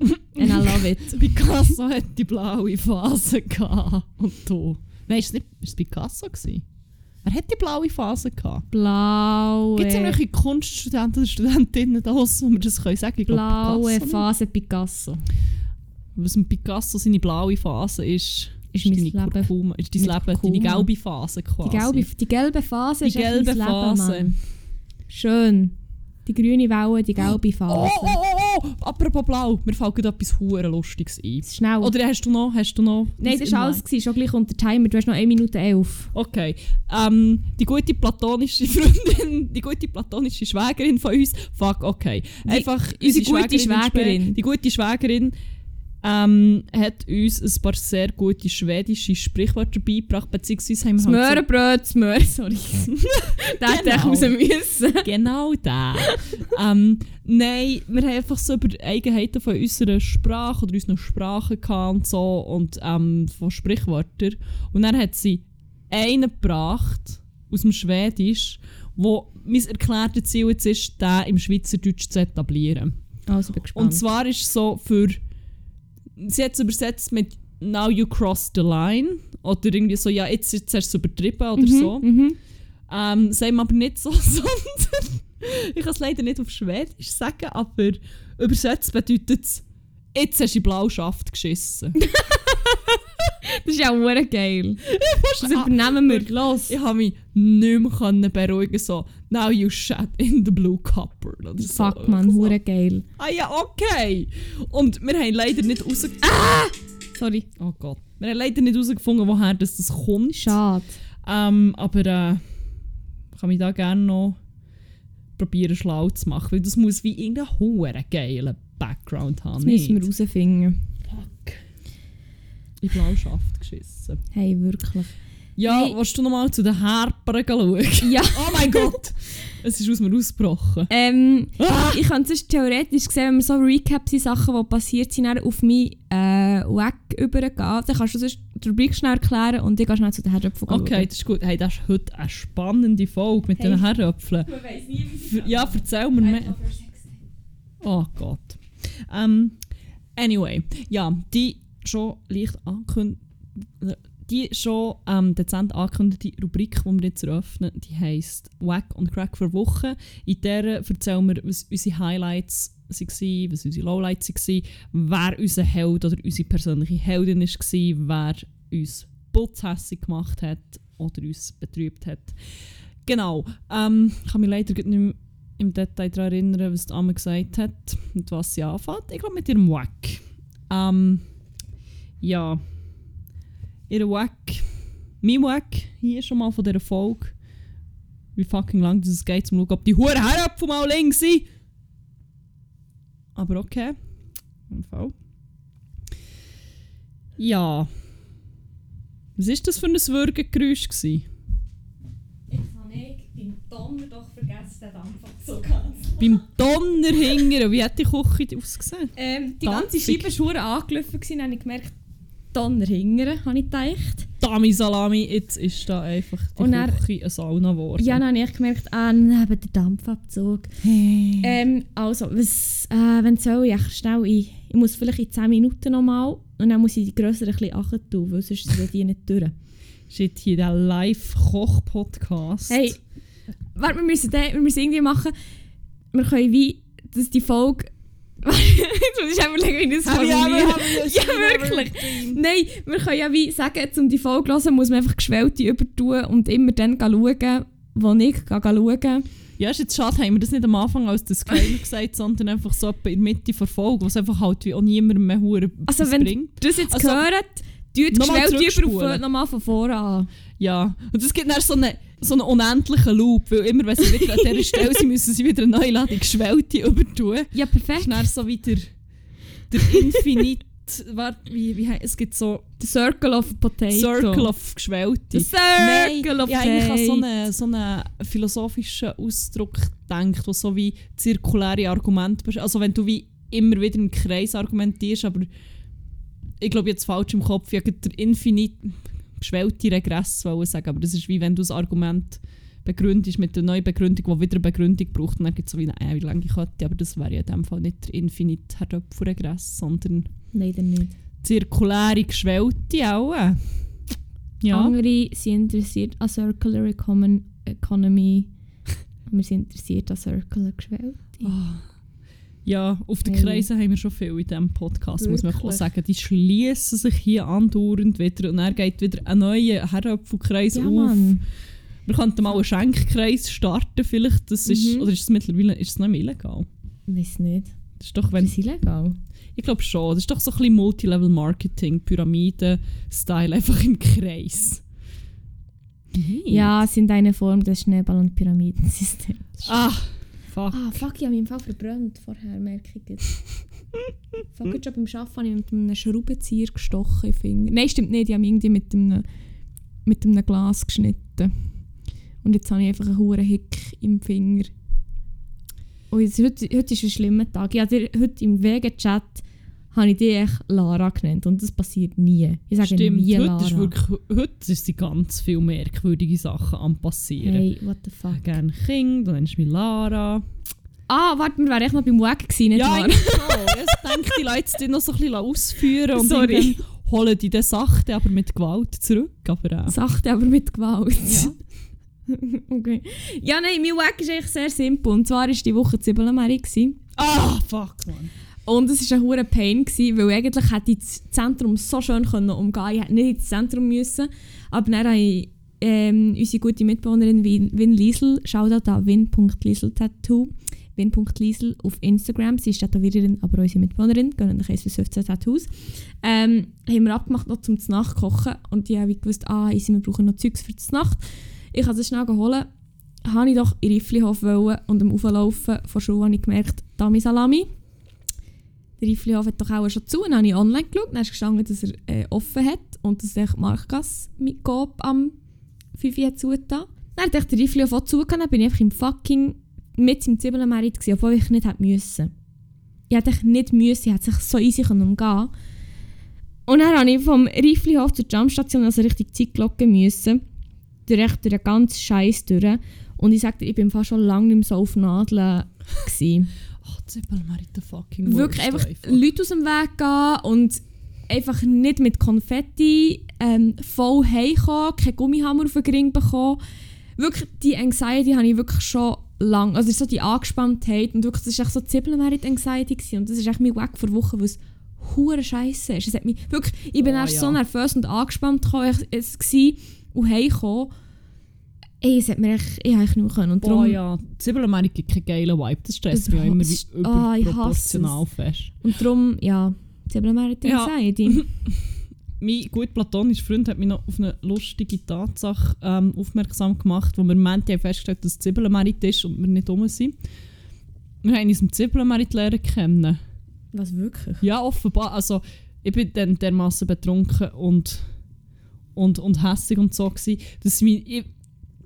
And I love it. Picasso hat die blaue Phase gehabt. Und du. Nein, ist es nicht ist es Picasso? Gewesen? Er hat die blaue Phase gehabt. Blaue, Gibt es irgendwelche Kunststudenten oder Studentinnen da draussen, die mir das können sagen können? blaue Picasso. Phase Picasso. Was ein Picasso seine blaue Phase ist, Ist mein deine Leben. Kurkuma, ist dein Leben, Kurkuma. deine gelbe Phase quasi. Die gelbe, die gelbe Phase Die ist gelbe Leben, Phase. Mann. Schön. Die grüne Welle, die gelbe Oh, Phase. oh, oh, oh, apropos blau, mir fällt gerade etwas hure Lustiges ein. Schnell. Oder hast du noch, hast du noch... Nein, das war alles, gewesen, schon gleich unter Timer. Du hast noch 1 Minute 11. Okay. Ähm, die gute platonische Freundin, die gute platonische Schwägerin von uns, fuck, okay. Einfach unsere gute in Spe- Schwägerin. Die gute Schwägerin ähm, hat uns ein paar sehr gute schwedische Sprichwörter beigebracht, beziehungsweise haben wir halt das Möhren, sorry. da hätte ich Genau. raus müssen. Genau da. ähm, nein, wir haben einfach so über Eigenheiten von unserer Sprache oder unseren Sprachen gehabt und so und ähm, von Sprichwörtern. Und dann hat sie einen gebracht aus dem Schwedisch, wo mein erklärtes Ziel jetzt ist, den im Schweizerdeutsch zu etablieren. Also, bin gespannt. Und zwar ist so für. Sie hat es übersetzt mit Now you cross the line. Oder irgendwie so, ja, jetzt, jetzt hast du es übertrieben oder mhm, so. Mhm. Ähm, sagen wir aber nicht so, sondern. ich kann es leider nicht auf Schwedisch sagen, aber übersetzt bedeutet es, jetzt hast du in Blauschaft geschissen. Das ist ja auch geil. Das übernehmen wir. Los. ich habe mich nicht mehr beruhigen so, now you shat in the blue copper. Oder so. Fuck, man, hure geil. Ah ja, okay. Und wir haben leider nicht rausgefunden. Sorry. Oh Gott. Wir haben leider nicht herausgefunden, woher das, das kommt. Schade. Ähm, aber äh, kann mich da gerne noch probieren schlau zu machen, weil das muss wie irgendeinen hohen geilen Background haben. Das müssen wir nicht? herausfinden. In Blauschaft geschissen. Hey, wirklich. Ja, Hey. willst du nochmal zu den Herpern schauen? Ja. Oh mein Gott! Es ist aus mir ausgebrochen. Ähm, Ah! ich kann sonst theoretisch gesehen, wenn wir so Recap sind, Sachen, die passiert sind, auf mein äh, Wack übergehen. Dann kannst du sonst die Rubrik schnell erklären und ich gehe schnell zu den Herdöpfeln Okay, das ist gut. Hey, das ist heute eine spannende Folge mit Hey. den Herdöpfeln. Man weiss nie, wie Ver- Ja, erzähl mir mehr. Oh Gott. Ähm, anyway, ja, die schon leicht angekündigt, die schon ähm, dezent angekündigte Rubrik, die wir jetzt eröffnen, die heisst Wack und Crack für Woche. In der erzählen wir, was unsere Highlights waren, was unsere Lowlights waren, wer unser Held oder unsere persönliche Heldin war, wer uns putzhässig gemacht hat oder uns betrübt hat. Genau. Ähm, ich kann mich leider nicht mehr im Detail daran erinnern, was die Amme gesagt hat und was sie anfängt. Ich glaube mit ihrem Wack. Ähm, ja. Ihr Wack. Mein Wack hier schon mal von dieser Folge. Wie fucking lang das geht, zum schauen, ob die Huren Herapfel mal links sind. Aber okay. Im Fall. Ja. Was war das für ein Würgegeräusch? gewesen? Jetzt habe ich beim Donner doch vergessen, den Dampfabzug anzumachen. Beim Donner hingern. Wie hat die Küche ausgesehen? Ähm, die ganze Dampfig. Scheibe war angelaufen, gewesen, habe ich gemerkt, Donner hingern, habe ich gedacht. Dami Salami, jetzt ist da einfach die Und dann- Küche eine Sauna geworden. Ja, dann habe ich gemerkt, ah, neben der Dampfabzug. Ähm, also, was, äh, wenn soll ich schnell in, ich muss vielleicht in 10 Minuten nochmal und dann muss ich die grösseren ein bisschen achten tun, weil sonst sind die nicht durch. Shit, hier der Live-Koch-Podcast. Hey, warte, wir müssen, den, wir müssen irgendwie machen, wir können wie, dass die Folge, jetzt muss ich einfach überlegen, wie ich das formuliere. Ja, wirklich. Nein, wir können ja wie sagen, um die Folge zu hören, muss man einfach Geschwellte übertun und immer dann schauen, wo ich schauen Ja, ist jetzt schade, haben wir das nicht am Anfang als Disclaimer gesagt, sondern einfach so in der Mitte der Folge, was einfach halt wie auch niemandem mehr Hure Also etwas wenn bringt. das jetzt Also, gehört, tut nochmal zurückspulen. und nochmal von vorne an. Ja, und es gibt dann so einen, so einen unendlichen Loop, weil immer, wenn sie wieder an dieser Stelle sind, müssen sie wieder eine neue Ladung Geschwellte übertun. Ja, Das perfekt. ist dann so wieder der Infinite, warte, wie, wie, he- es gibt so The Circle of Potato. Circle of Geschwellte. The Circle of ja, eigentlich an so Potato. einen, so einen philosophischen Ausdruck denkt, der so wie zirkuläre Argumente Also wenn du wie immer wieder im Kreis argumentierst, aber ich glaube jetzt falsch im Kopf, ich der infinite geschwellte Regress sagen, aber das ist wie wenn du das Argument begründest mit einer neuen Begründung, die wieder eine Begründung braucht, und dann gibt es so wie eine ewig lange Kette, aber das wäre ja in dem Fall nicht der infinite Herdöpfelregress, sondern Leider nicht. zirkuläre Geschwellte auch. Ja. Andere sind interessiert an Circular Econ Economy. Wir sind interessiert an Circular Geschwellte. Ah. Ja, auf den Hey. Kreisen haben wir schon viel in diesem Podcast, muss man auch Wirklich? sagen. Die schließen sich hier andauernd wieder und dann geht wieder ein neuer Herdöpfelkreis Ja, auf. Mann. Wir könnten mal einen Schenkkreis starten, vielleicht. Das ist, Mhm. Oder ist es mittlerweile ist es noch illegal? Weiß nicht. Das ist doch, Ist wenn, das illegal? ich glaube schon. Das ist doch so ein bisschen Multilevel-Marketing, Pyramiden-Style, einfach im Kreis. Ja, sind eine Form des Schneeball- und Pyramidensystems. Ah, fuck. Ah, fuck, ich habe mich im Fall verbrannt vorher, merke ich jetzt. fuck, jetzt schon beim Arbeiten habe ich mit einem Schraubenzieher gestochen Finger. Nein, stimmt nicht, ich habe mich irgendwie mit einem, mit einem Glas geschnitten. Und jetzt habe ich einfach einen hohen Hick im Finger. Und jetzt, heute, heute ist ein schlimmer Tag. Ich habe dir heute im Wege-Chat habe ich dich echt Lara genannt und das passiert nie. Ich sage Stimmt, nie heute, Lara. ist wirklich, heute sind ganz viele merkwürdige Sachen am passieren. hey, what the fuck. Gerne Kind, dann nennst du mich Lara. Ah, warte, wir wären echt noch beim Weg gewesen, nicht Ja, wahr? schon. Ich denke, die Leute die noch so ein bisschen ausführen und Sorry. irgendwann holen die den Sachte aber mit Gewalt zurück. Aber äh, Sachte, aber mit Gewalt. ja. okay. Ja, nein, mein Weg ist eigentlich sehr simpel. Und zwar war die Woche Zwiebelmerie. gewesen. Ah, fuck, man. Und es war ein hoher Pain, gewesen, weil eigentlich hätte ich das Zentrum so schön können umgehen Ich hätte nicht ins Zentrum müssen. Aber dann habe ich ähm, unsere gute Mitbewohnerin Win, Win Liesel, Shoutout an win.lieseltattoo, win.liesel auf Instagram. Sie ist Tätowiererin, aber unsere Mitbewohnerin. Gehen nach 1 bis 15 Tattoos. Ähm, haben wir abgemacht, noch zum Nacht kochen. Und ich habe gewusst, ah, easy, wir brauchen noch Zeugs für die Nacht. Ich habe es schnell geholt. habe ich doch in Rifflihof und am Auflaufen von Schule habe ich gemerkt, Dami Salami, der Rifflihof hat doch auch schon zu. Dann habe ich online geschaut, dann ist gestanden, dass er äh, offen hat und dass die Marktgasse mit Coop am 5 Uhr zugetan. Dann hat echt der Rifflihof auch zugehört, dann bin ich einfach im fucking mit im Zwiebelmerit gewesen, obwohl ich nicht hätte müssen. Ich hätte nicht müssen, ich hätte sich so easy können umgehen Und dann habe ich vom Rifflihof zur Jumpstation, also richtig Zeitglocke müssen, durch, durch den ganzen Scheiß durch. Und ich dir, ich bin fast schon lange nicht mehr so auf Nadeln fucking Wirklich einfach Leute aus dem Weg gehen und einfach nicht mit Konfetti ähm, voll heimkommen, keinen Gummihammer auf den Ring bekommen. Wirklich, die Anxiety habe ich wirklich schon lange, also so die Angespanntheit und wirklich, das war echt so Zippelmerit Anxiety gewesen. und das ist echt mir weg vor Wochen, weil es hure scheiße ist. Es hat mich wirklich, ich bin Oh, erst ja. so nervös und angespannt gekommen, ich- es gsi und heimgekommen. Ey, es hat mir echt, ich habe mehr können. Und Boah, darum, ja, Zippelmerit gibt keinen geilen Vibe. Das stresst mich auch immer wie Ah, überproportional fest. und darum, ja, Zippelmerit Ja. Anxiety. Mein gut platonischer Freund hat mich noch auf eine lustige Tatsache ähm, aufmerksam gemacht, wo wir haben festgestellt dass Zibbelmerit ist und wir nicht rum sind. Wir haben uns im Zibbelmerit lernen kennen. Was wirklich? Ja, offenbar. Also, ich bin dann dermaßen betrunken und, und, und hässig und so gewesen, dass ich, ich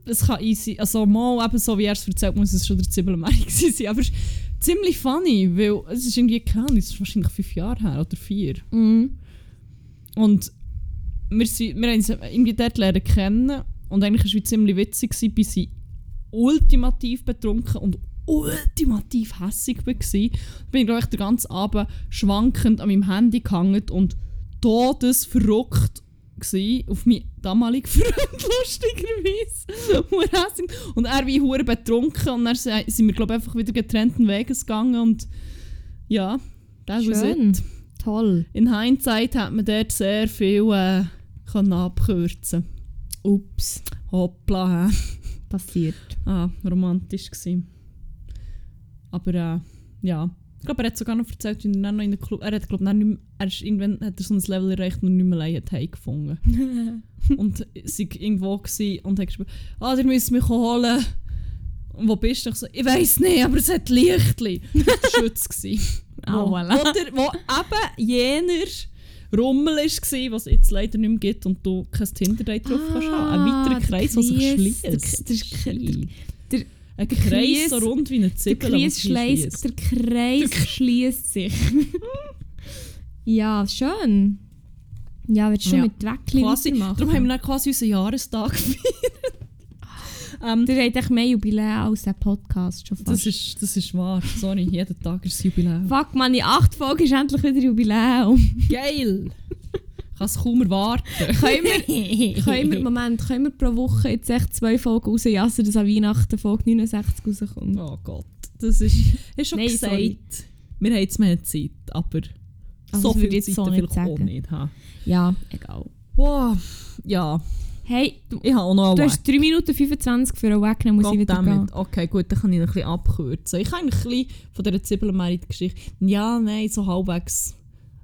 es kann easy, also mal eben so wie er es erzählt, muss es schon der Zibbelmerit gewesen sein, aber es ist ziemlich funny, weil es ist irgendwie, keine es ist wahrscheinlich fünf Jahre her oder vier. Mhm. Und wir, sind, wir haben uns irgendwie dort lernen kennen und eigentlich war es ziemlich witzig, gewesen, bis ich ultimativ betrunken und ultimativ hässig war. Bin ich, glaube ich, den ganzen Abend schwankend an meinem Handy gehangen und todesverrückt auf meinen damaligen Freund, lustigerweise. Und er wie hure betrunken und dann sind wir, glaube ich, einfach wieder getrennten Weges gegangen und ja, das Schön. it. Toll. In Hindsight hat man dort sehr viel äh, können abkürzen Ups. Hoppla? Passiert. Ah, romantisch gsi. Aber äh, ja. Ich glaube, er hat sogar noch erzählt, wie er dann noch in der Club... Er hat, glaube ich, er ist irgendwann hat er so ein Level erreicht und nicht mehr allein hat heimgefunden. und sie war irgendwo und hat geschrieben, ah, ihr müsst mich holen. Und wo bist du? Ich so, ich weiss nicht, aber es hat Lichtli. Schütz. gsi. Ah, wo, voilà. wo, der, wo eben jener Rummel war, was es jetzt leider nicht mehr gibt und du kein Tinder-Date drauf kannst haben. Ein Ah, weiterer der Kreis, der sich schließt. der- der- der- der- Ein der Kreis so Kreis- rund wie eine Der Zwiebel. Kreis, schleiss, der Kreis schließt sich. ja, schön. Ja, du schon Ja. mit Weckli Quasi, weitermachen? darum haben wir quasi unseren Jahrestag gefeiert. ähm, Der hat echt mehr Jubiläen als der Podcast schon fast. das, ist, das ist wahr. Sorry, jeden Tag ist Jubiläum. Fuck man, in acht Folgen ist endlich wieder Jubiläum. Geil! Kann es kaum erwarten. können, wir, können wir, Moment, können wir pro Woche jetzt echt zwei Folgen rausjassen, dass an Weihnachten Folge 69 rauskommt? Oh Gott, das ist, ist schon Nein, gesagt. sorry. Wir haben jetzt mehr Zeit, aber Also, so viel Zeit so nicht vielleicht auch nicht. Ha. Ja, egal. Wow. Ja, Hey, du, ich habe auch noch du hast 3 Minuten 25 für einen Weg, dann muss ich wieder gehen. Goddammit. Okay, gut, dann kann ich ein bisschen abkürzen. Ich eigentlich ein bisschen von dieser Zwiebelmerit-Geschichte... Ja, nein, so halbwegs...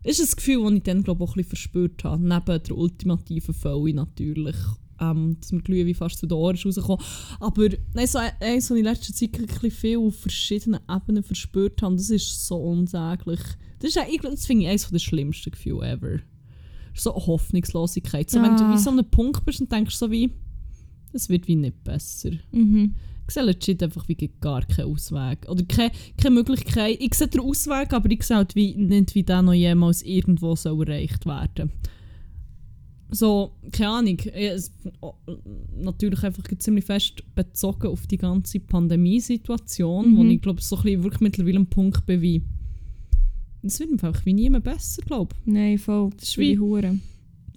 Das ist ein Gefühl, das ich dann glaube auch ein bisschen verspürt habe. Neben der ultimativen Fälle natürlich. Ähm, dass mir Glühwein fast zu den Ohren ist rausgekommen. Aber nein, so eins, was ich in letzter Zeit ein bisschen viel auf verschiedenen Ebenen verspürt habe, das ist so unsäglich. Das, ist, eigentlich- das finde ich eines der schlimmsten Gefühle ever. So Hoffnungslosigkeit. So, Wenn du Ah. wie so an einem Punkt bist und denkst so wie... Es wird wie nicht besser. Mhm. Ich sehe legit einfach wie gar keinen Ausweg. Oder keine, keine Möglichkeit. Ich sehe den Ausweg, aber ich sehe halt wie, nicht, wie der noch jemals irgendwo soll erreicht werden So, keine Ahnung. Ich- Es, oh, natürlich einfach ziemlich fest bezogen auf die ganze Pandemiesituation, wo Mhm. ich glaube, so ein bisschen wirklich mittlerweile am Punkt bin wie. Es wird einfach wie niemand besser, glaube ich. Nein, voll. Das ist die wie- Hure.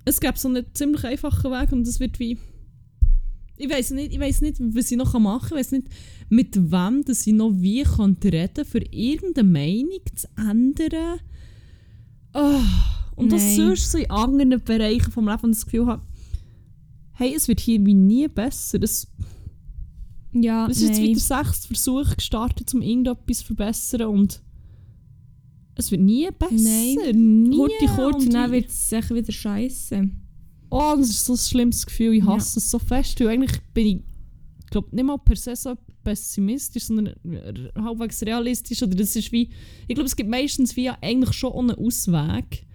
es gibt so einen ziemlich einfachen Weg und es wird wie. Ich weiß nicht, ich weiß nicht, was ich noch machen kann. Ich weiß nicht, mit wem dass ich noch wie könnte reden für irgendeine Meinung zu ändern. Oh. Und das Nein. sonst so in anderen Bereichen vom Leben das Gefühl habe, hey, es wird hier wie nie besser. Das, Ja, das ist jetzt nein. wieder sechs Versuche gestartet, um irgendetwas zu verbessern und es wird nie besser. Nie. Kurti kurz und dann wird es sicher wieder scheiße. Oh, das ist so ein schlimmes Gefühl. Ich Ja. hasse es so fest. Weil eigentlich bin ich glaube nicht mal per se so pessimistisch, sondern halbwegs realistisch. Oder das ist wie, ich glaube, es gibt meistens wie eigentlich schon einen Ausweg,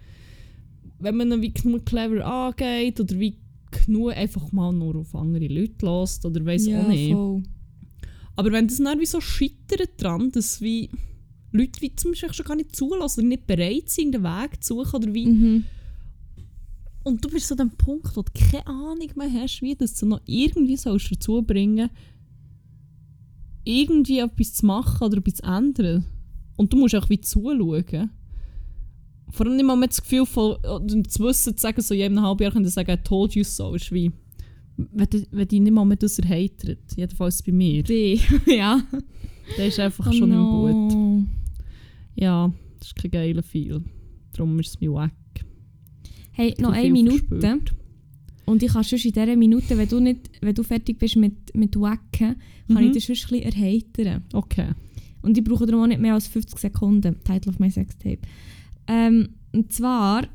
wenn man wie genug clever angeht oder wie genug einfach mal nur auf andere Leute lässt oder weiß auch nicht. voll. Aber wenn das dann wie so scheitert dran, dass wie Leute wie zum Beispiel schon gar nicht zulassen oder nicht bereit sind, den Weg zu suchen oder wie Mhm. Und du bist so an dem Punkt, wo du keine Ahnung mehr hast, wie das du noch irgendwie sollst dazu bringen irgendwie etwas zu machen oder etwas zu ändern. Und du musst auch wie zuschauen. Vor allem nicht mal mit das Gefühl von, zu wissen, zu sagen, so in einem halben Jahr können sagen, I told you so, ist wie, wenn, dich nicht mal mit das erheitert, jedenfalls bei mir, Die, ja. dann ist einfach Oh schon nicht no. mehr gut. Ja, das ist kein geiler Feel. Darum ist es mir wack. Hey, noch eine Minute. verspürt. Und ich kann schon in dieser Minute, wenn du, nicht, wenn du fertig bist mit, mit Wacken, kann Mhm. ich dich schon ein bisschen erheitern. Okay. Und ich brauche darum auch nicht mehr als 50 Sekunden. Title of my Sextape. Ähm, und zwar,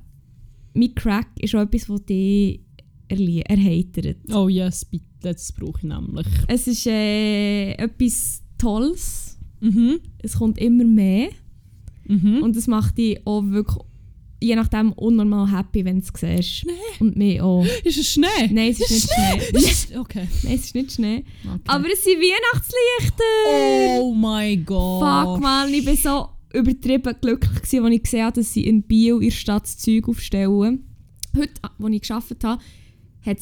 mein Crack ist auch etwas, das dich erheitert. Oh yes, bitte, das brauche ich nämlich. Es ist äh, etwas Tolles. Mhm. Es kommt immer mehr. Mhm. Und das macht dich auch wirklich, je nachdem, unnormal happy, wenn du es siehst. Und mich auch. ist es Schnee? Nein, es ist nicht Schnee. Schnee. okay. Nein, es ist nicht Schnee. okay. Aber es sind Weihnachtslichter! oh mein Gott. Fuck, man, ich war so übertrieben glücklich, gewesen, als ich gesehen habe, dass sie in Bio in der Stadt das Zeug aufstellen. Heute, als ich gearbeitet habe, hat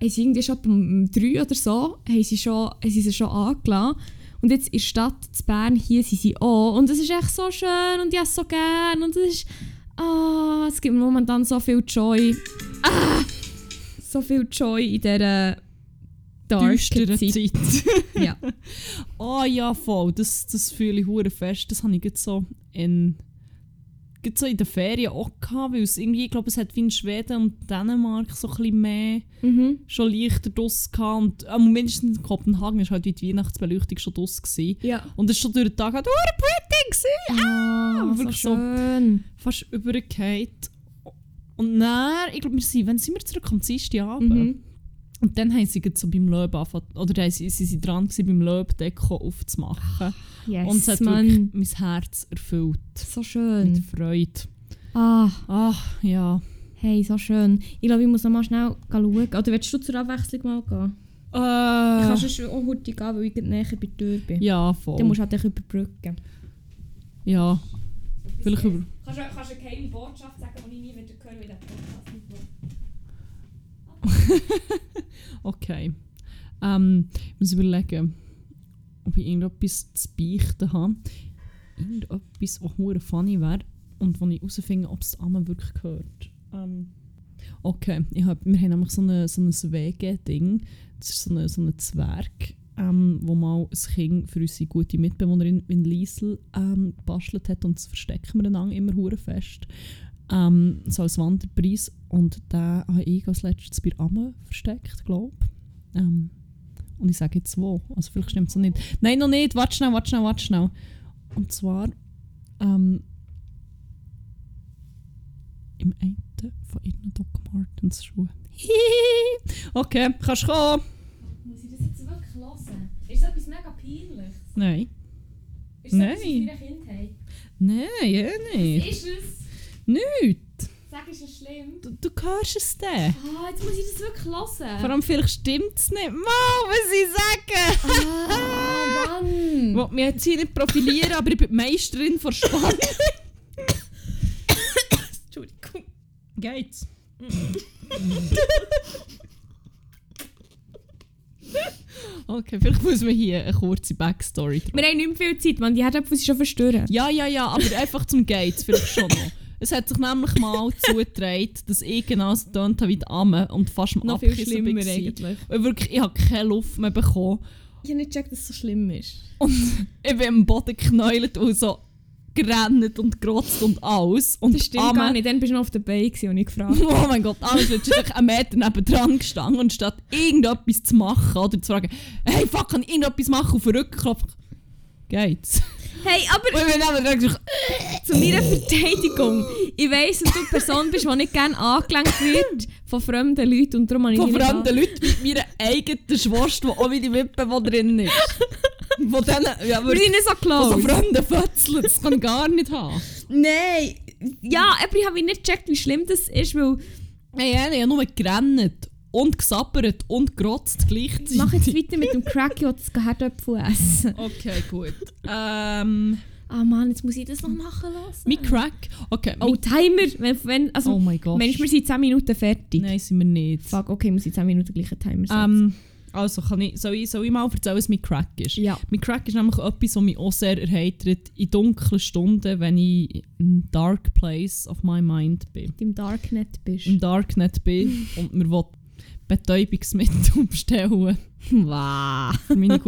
es irgendwie schon um drei oder so, haben sie, schon, haben sie sie schon angelassen. Und jetzt in der Stadt in Bern, hier sind sie auch. Und es ist echt so schön und ich habe es so gern. Und es ist, ah, es gibt mir momentan so viel Joy. Ah, so viel Joy in dieser darken düstere Zeit. Zeit. Ja. oh ja, voll. Das, das fühle ich hure fest. Das habe ich jetzt so in, so in den Ferien auch gehabt, weil es irgendwie, ich glaube, es hat wie in Schweden und Dänemark so ein bisschen mehr Mhm. schon leichter draus gehabt. Und äh, mindestens in Kopenhagen war halt wie die Weihnachtsbeleuchtung schon draus. Gewesen. Ja. Und es war schon durch den Tag halt hure pretty gewesen. Ah, so wirklich so. schön. fast übergekehrt. Und dann, ich glaube, wir sind, wann sind wir zurück? Am Dienstagabend. Mhm. Und dann haben sie jetzt so beim Löb angefangen, oder dann sie, sie sind dran gewesen, beim Löb-Deko aufzumachen. Yes, Und es hat mein Herz erfüllt. So Mit schön. Freude. Ah, Ach, ja. hey, so schön. Ich glaube, ich muss noch mal schnell schauen. Oder willst du zur Abwechslung mal gehen? Ich kann Äh, schon auch heute gehen, weil ich näher bei der Tür bin. ja, Dann voll. musst du halt dich überbrücken. Ja. Vielleicht über... Kannst du, kannst du eine geheime Botschaft sagen, die ich nie wieder hören, weil der Podcast nicht? Okay. Ähm, ich muss überlegen, ob ich irgendetwas zu beichten habe. Irgendetwas, was hure funny wäre und wo ich herausfinde, ob es Amme wirklich gehört. Ähm, okay, ich hab, wir haben nämlich so, eine, so ein WG-Ding. Das ist so ein so eine Zwerg, ähm, wo mal ein Kind für unsere gute Mitbewohnerin in Liesel ähm, gebastelt hat und das verstecken wir einander immer hure fest. Ähm, so als Wanderpreis. Und den habe ich als letztes bei Amme versteckt, glaube ich. Ähm, und ich sage jetzt wo. Also vielleicht stimmt es noch nicht. Nein, noch nicht. Warte schnell, warte schnell, warte schnell. Und zwar ähm, im einen von ihren Doc Martens Schuhen. okay, kannst du kommen? Muss ich das jetzt wirklich hören? Ist das etwas mega peinliches? Nein. Ist das Nein. etwas aus deiner Kindheit? Nein, ja nicht. Ist es? Nicht. Sag, ist es schlimm? Du, du hörst es dann. Ah, jetzt muss ich das wirklich hören. Vor allem vielleicht stimmt es nicht. Mal, was ich sage. Ah, Mann! Ich will mich jetzt hier nicht profilieren, aber ich bin die Meisterin von Spannung. Entschuldigung. Geht's? okay, vielleicht muss man hier eine kurze Backstory drauf. Wir haben nicht mehr viel Zeit, man. Die Herdöpfel sind schon verstören. Ja, ja, ja, aber einfach zum Gates vielleicht schon noch. Es hat sich nämlich mal zugetragen, dass ich genauso getönt habe wie die Amme und fast am Noch viel schlimmer war. eigentlich. Weil wirklich, ich habe keine Luft mehr bekommen. Ich habe nicht gecheckt, dass es so schlimm ist. Und ich bin am Boden geknäult und so gerannt und gerotzt und alles. Und Das stimmt Amme- gar nicht. Dann bist du noch auf der Bay und ich gefragt. Oh mein Gott, alles wird wirklich einen Meter neben dran gestanden und statt irgendetwas zu machen oder zu fragen, hey fuck, kann ich irgendetwas machen auf Rücken klopfen? Geht's? Hey, aber Und ich bin dann zu meiner Verteidigung. Ich weiss, dass du eine Person bist, die nicht gerne angelenkt wird von fremden Leuten. Und darum habe ich von fremden Leuten wie meiner eigenen Schwester, die auch wie die Mitbewohnerin ist. Von denen, ja, Wir sind so von so close. fremden Fötzeln, das kann gar nicht haben. Nein. Ja, aber ich habe nicht gecheckt, wie schlimm das ist, weil Hey, ich habe nur gerannt und gesabbert und gerotzt gleichzeitig. mach jetzt weiter mit dem Crack, ich will das Herdöpfel essen. Okay, gut. Ähm, Ah Mann, jetzt muss ich das noch machen lassen. mein Crack. Okay, Oh, Timer. Wenn, wenn, also, oh mein Gott. Mensch, wir sind 10 Minuten fertig. Nein, sind wir nicht. Fuck, okay, wir sind 10 Minuten gleich Timer setzen. Ähm, also, kann ich, soll, ich, soll ich mal erzählen, was mein Crack ist? ja. Mein Crack ist nämlich etwas, was mich auch sehr erheitert in dunklen Stunden, wenn ich im Dark Place of my mind bin. Im Darknet bist. Im Darknet bin und mir will Betäubungsmittel bestellen, Wow. für meine,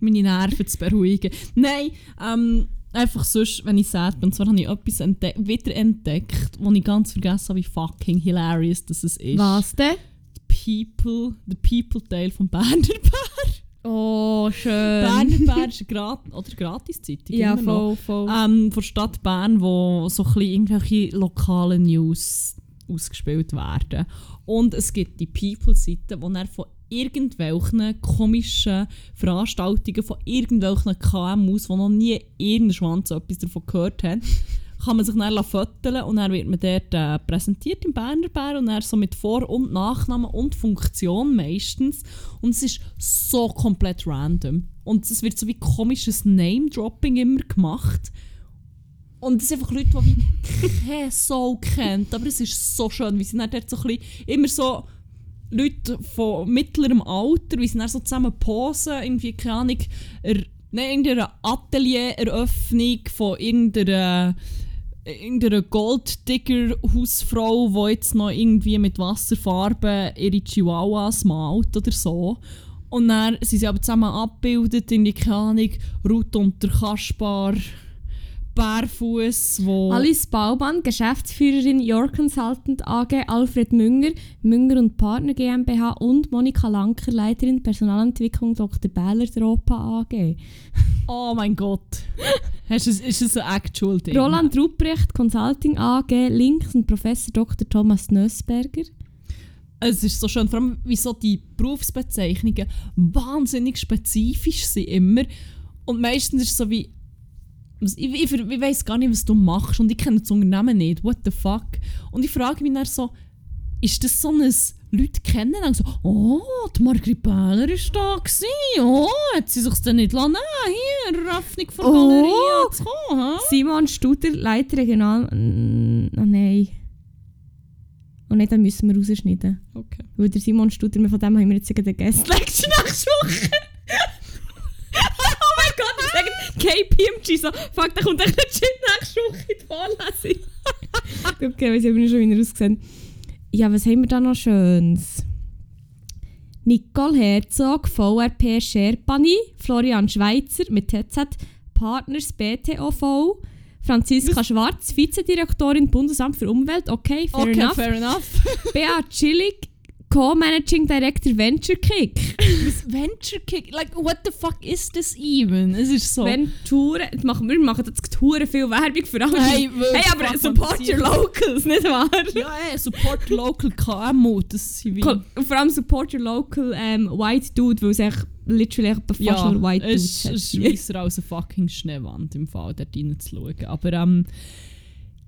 meine Nerven zu beruhigen. Nein, ähm, einfach sonst, wenn ich sad bin. Und zwar habe ich etwas entde wieder entdeckt, wo ich ganz vergessen habe, wie fucking hilarious das ist. Was denn? People, der People-Teil von Berner Bär. Oh, schön. Berner Bär ist eine Grat oder Gratis-Zeitung. ja, immer noch. voll, voll. Ähm, von der Stadt Bern, wo so ein bisschen irgendwelche lokalen News ausgespielt werden. Und es gibt die People-Seite, wo dann von irgendwelchen komischen Veranstaltungen von irgendwelchen KMUs, die noch nie irgendein Schwanz etwas davon gehört haben, kann man sich dann fotografieren und dann wird man dort äh, präsentiert im Berner Bär und dann so mit Vor- und Nachnamen und Funktion meistens. Und es ist so komplett random. Und es wird so wie komisches Name-Dropping immer gemacht. Und es sind einfach Leute, die wie keine Sau kennt. Aber es ist so schön, wie sie dann dort so ein bisschen, immer so Leute von mittlerem Alter, wie sie dann so zusammen posen, irgendwie, keine Ahnung, er, nein, irgendeine Ateliereröffnung von irgendeiner irgendeiner Golddigger-Hausfrau, die jetzt noch irgendwie mit Wasserfarbe ihre Chihuahuas malt oder so. Und dann sind sie aber zusammen abgebildet in die Ahnung, Ruth und der Kaspar, Bärfuß, wo... Alice Baumann, Geschäftsführerin Your Consultant AG, Alfred Münger, Münger und Partner GmbH und Monika Lanker, Leiterin Personalentwicklung Dr. Bähler Europa AG. Oh mein Gott. Hast du, ist es ein actual Ding? Roland Ruprecht, Consulting AG, Links und Professor Dr. Thomas Nössberger. Es ist so schön, vor allem wie so die Berufsbezeichnungen wahnsinnig spezifisch sind immer. Und meistens ist es so wie, ich, ich, ich weiß gar nicht, was du machst und ich kenne das Unternehmen nicht, what the fuck. Und ich frage mich dann so, ist das so ein Leute kennen und so, oh, die Margrit Bähler war da, gewesen. oh, hat sie sich denn nicht lassen? Hier, Eröffnung von Oh. Galerie zu kommen. Simon Studer, Leiter Regional... Mm, Oh nein. Oh nein, dann müssen wir rausschneiden. Okay. Weil der Simon Studer, von dem haben wir jetzt den Guest Lecture nächste Woche. Gott, ich sage KPMG so, fuck, da kommt ein Shit nächste Woche in die Vorlesung. okay, weiß ich nicht schon, wie er aussehen. Ja, was haben wir da noch Schönes? Nicole Herzog, VRP Sherpani, Florian Schweizer mit TZ, Partners BTOV, Franziska Schwarz, Vizedirektorin Bundesamt für Umwelt, okay, fair Okay, enough. fair enough. Beat Chillig, Co-Managing Director Venture Kick. Venture Kick, like, what the fuck is this even? Es ist so... Machen wir machen jetzt Touren viel Werbung für alle. Hey, hey aber support your locals, nicht wahr? Ja, ey, support local KMU, das sind. Und vor allem support your local ähm, white dude, weil es echt literally fast ja, nur white es dudes es ist als eine fucking Schneewand im Fall, dort reinzuschauen. Aber ähm,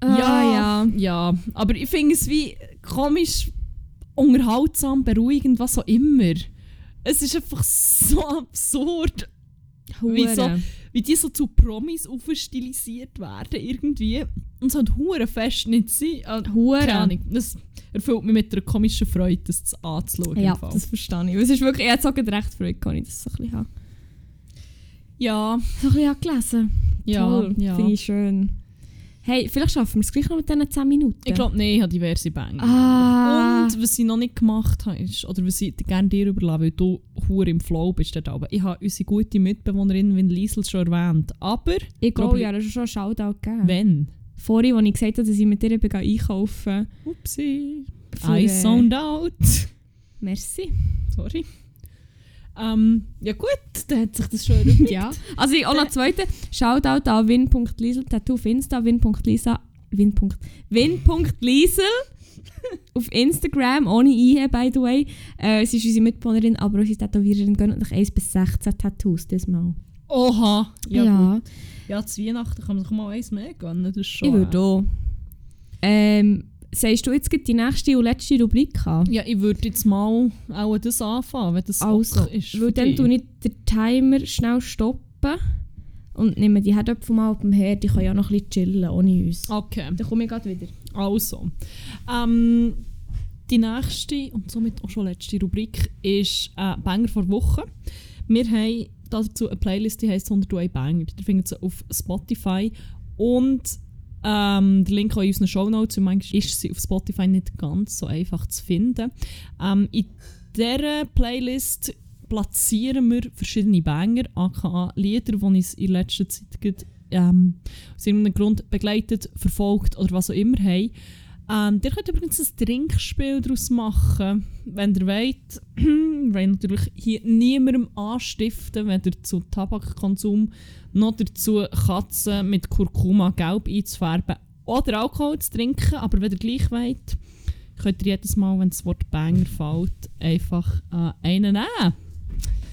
Ah, ja, ja. ja, aber ich finde es wie komisch, unterhaltsam, beruhigend, was auch immer. Es ist einfach so absurd, Wie so- wie die so zu Promis aufstilisiert werden irgendwie. Und es halt hure fest nicht sein. Äh, Hure. Keine Ahnung, das erfüllt mich mit einer komischen Freude, das zu- anzuschauen. Ja, das verstehe ich. Es ist wirklich, ich hätte sogar recht Freude wenn ich das so ein bisschen habe. ja, So ein bisschen gelesen. ja, Toll, ja. finde ich schön. Hey, vielleicht schaffen wir es gleich noch mit diesen 10 Minuten. Ich glaube, nein, ich habe diverse Banger. Ah. Und was ich noch nicht gemacht habe, ist, oder was ich gerne dir überlasse, weil du hure im Flow bist dort oben. Ich habe unsere gute Mitbewohnerin Win Liesel schon erwähnt. Aber, Ich glaube, das ist schon ein Shoutout gegeben. wenn? Vorhin, als ich gesagt habe, dass ich mit dir bin einkaufen Upsi. I äh, zoned out. Merci. Sorry. Ähm, ja gut, dann hat sich das schon erübrigt. Ja. Also ich, auch noch zweite. Shoutout an win.liesel, Tattoo auf Insta, win.lisa, win. win.liesel auf Instagram, ohne IE, by the way. Äh, sie ist unsere Mitbewohnerin, aber unsere Tätowiererin gönnt nach 1 bis 16 Tattoos das Mal. Oha! Ja, Ja, Gut. ja, zu Weihnachten kann man sich mal eins mehr gönnen, das ist schon... ich würde auch. Ähm, sagst du jetzt die nächste und letzte Rubrik an? Ja, ich würde jetzt mal auch das anfangen, wenn das Also, okay ist. Weil dann tue ich den Timer schnell stoppen und nehme die Herdöpfel mal auf dem Herd. Die können ja noch ein bisschen chillen ohne uns. Okay, Dann komme ich gerade wieder. also. Ähm, die nächste und somit auch schon letzte Rubrik ist äh, Banger vor Woche. Wir haben dazu eine Playlist, die heisst 101 Banger. Ihr findet sie auf Spotify und ähm, der Link auch in unseren Shownotes. Und manchmal ist sie auf Spotify nicht ganz so einfach zu finden. Ähm, in dieser Playlist platzieren wir verschiedene Banger, aka Lieder, die uns in letzter Zeit ähm, aus irgendeinem Grund begleitet, verfolgt oder was auch immer haben. Ähm, ihr könnt übrigens ein Trinkspiel daraus machen, wenn ihr wollt. wollen natürlich hier niemandem anstiften, weder zu Tabakkonsum noch dazu, Katzen mit Kurkuma gelb einzufärben oder Alkohol zu trinken. Aber wenn ihr gleich wollt, könnt ihr jedes Mal, wenn das Wort Banger fällt, einfach äh, einen nehmen.